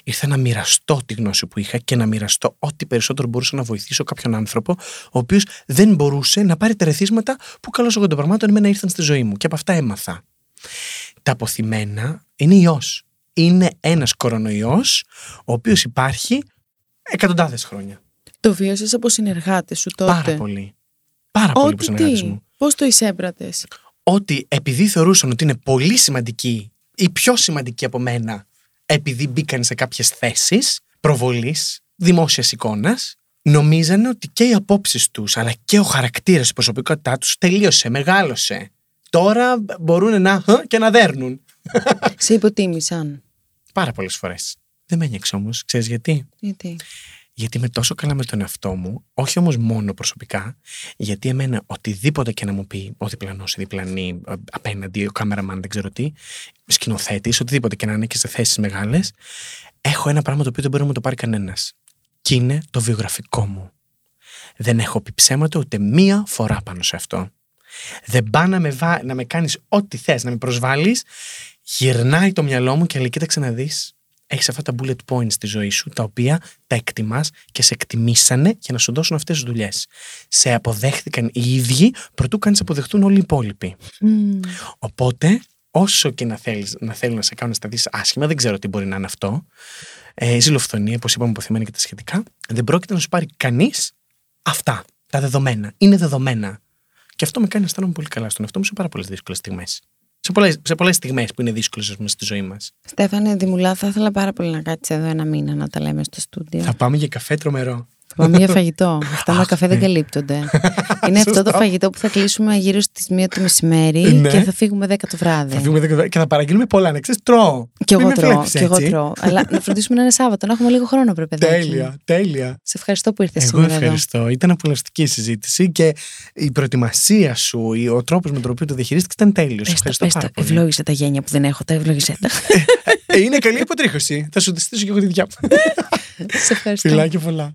Ήρθα να μοιραστώ τη γνώση που είχα και να μοιραστώ ό,τι περισσότερο μπορούσα να βοηθήσω κάποιον άνθρωπο, ο οποίος δεν μπορούσε να πάρει τα ρεθίσματα που καλώς εγώ των πραγμάτων εμένα ήρθαν στη ζωή μου. Και από αυτά έμαθα. Τα αποθυμένα είναι ιός. Είναι ένας κορονοϊός, ο οποίος υπάρχει εκατοντάδες χρόνια. Το βίωσες από συνεργάτες σου τότε; Πάρα πολύ. Πάρα πολύ από Ότι συνεργάτε τι, μου. πώς το εισέμπρατες; Ότι επειδή θεωρούσαν ότι είναι πολύ σημαντική ή πιο σημαντική από μένα, επειδή μπήκαν σε κάποιες θέσεις προβολής δημόσιας εικόνας, νομίζανε ότι και οι απόψεις τους, αλλά και ο χαρακτήρας, η προσωπικότητά τους τελείωσε, μεγάλωσε. Τώρα μπορούν να «Χ» και να δέρνουν. Σε υποτίμησαν. Πάρα πολλές φορές. Δεν με ένιωξε όμως. Ξέρεις γιατί; Γιατί; Γιατί είμαι τόσο καλά με τον εαυτό μου, όχι όμως μόνο προσωπικά, γιατί εμένα οτιδήποτε και να μου πει ο διπλανός ή διπλανή, ε, απέναντι, ο κάμεραμαν, δεν ξέρω τι, σκηνοθέτης, οτιδήποτε και να είναι και σε θέσεις μεγάλες, έχω ένα πράγμα το οποίο δεν μπορεί να μου το πάρει κανένας. Και είναι το βιογραφικό μου. Δεν έχω πει ψέματα ούτε μία φορά πάνω σε αυτό. Δεν πά να με, βά... να με κάνεις ό,τι θες, να με προσβάλλεις, γυρνάει το μυαλό μου και λέει: Κοίταξε να δεις. Έχεις αυτά τα bullet points στη ζωή σου, τα οποία τα εκτιμάς και σε εκτιμήσανε για να σου δώσουν αυτές τις δουλειές. Σε αποδέχτηκαν οι ίδιοι, προτού κάνεις αποδεχτούν όλοι οι υπόλοιποι. Μμμ. Οπότε, όσο και να θέλεις να, θέλει να σε κάνουν να σταθεί άσχημα, δεν ξέρω τι μπορεί να είναι αυτό. Ε, ζηλοφθονία, όπως είπαμε, αποθυμένη και τα σχετικά, δεν πρόκειται να σου πάρει κανείς αυτά. Τα δεδομένα. Είναι δεδομένα. Και αυτό με κάνει να αισθάνομαι πολύ καλά στον εαυτό μου σε πάρα πολλές δύσκολες στιγμές. Σε πολλές σε πολλές στιγμές που είναι δύσκολες στη ζωή μας. Στέφανε Δημουλά, θα ήθελα πάρα πολύ να κάτσεις εδώ ένα μήνα να τα λέμε στο στούντιο. Θα πάμε για καφέ τρομερό. Θα πάμε για φαγητό. Αυτά με καφέ δεν καλύπτονται. Είναι αυτό το Σωστό. φαγητό που θα κλείσουμε γύρω στις 1 το μεσημέρι Ναι. και θα φύγουμε 10 το βράδυ. Θα φύγουμε δέκα- και θα παραγγείλουμε πολλά, να ξέρεις, τρώω. Κι Μην εγώ με τρώω. βλέπεις Κι εγώ έτσι. τρώω. Αλλά να φροντίσουμε να είναι Σάββατο, να έχουμε λίγο χρόνο, πρέπει Τέλεια, τέλεια. Σε ευχαριστώ που ήρθες Εγώ σήμερα εδώ. ευχαριστώ. Ήταν απολαυστική η συζήτηση και η προετοιμασία σου, η- ο τρόπος με τον οποίο το διαχειρίστηκες ήταν τέλειος. Πες τα, Ευχαριστώ πες τα. πάρα πολύ. Ευλόγησε τα γένια που δεν έχω, τα ευλόγησέ τα. Ε, είναι καλή αποτρίχωση. Θα σου τη στήσω και εγώ τη διά μου. Σε ευχαριστώ. Φιλάκια πολλά.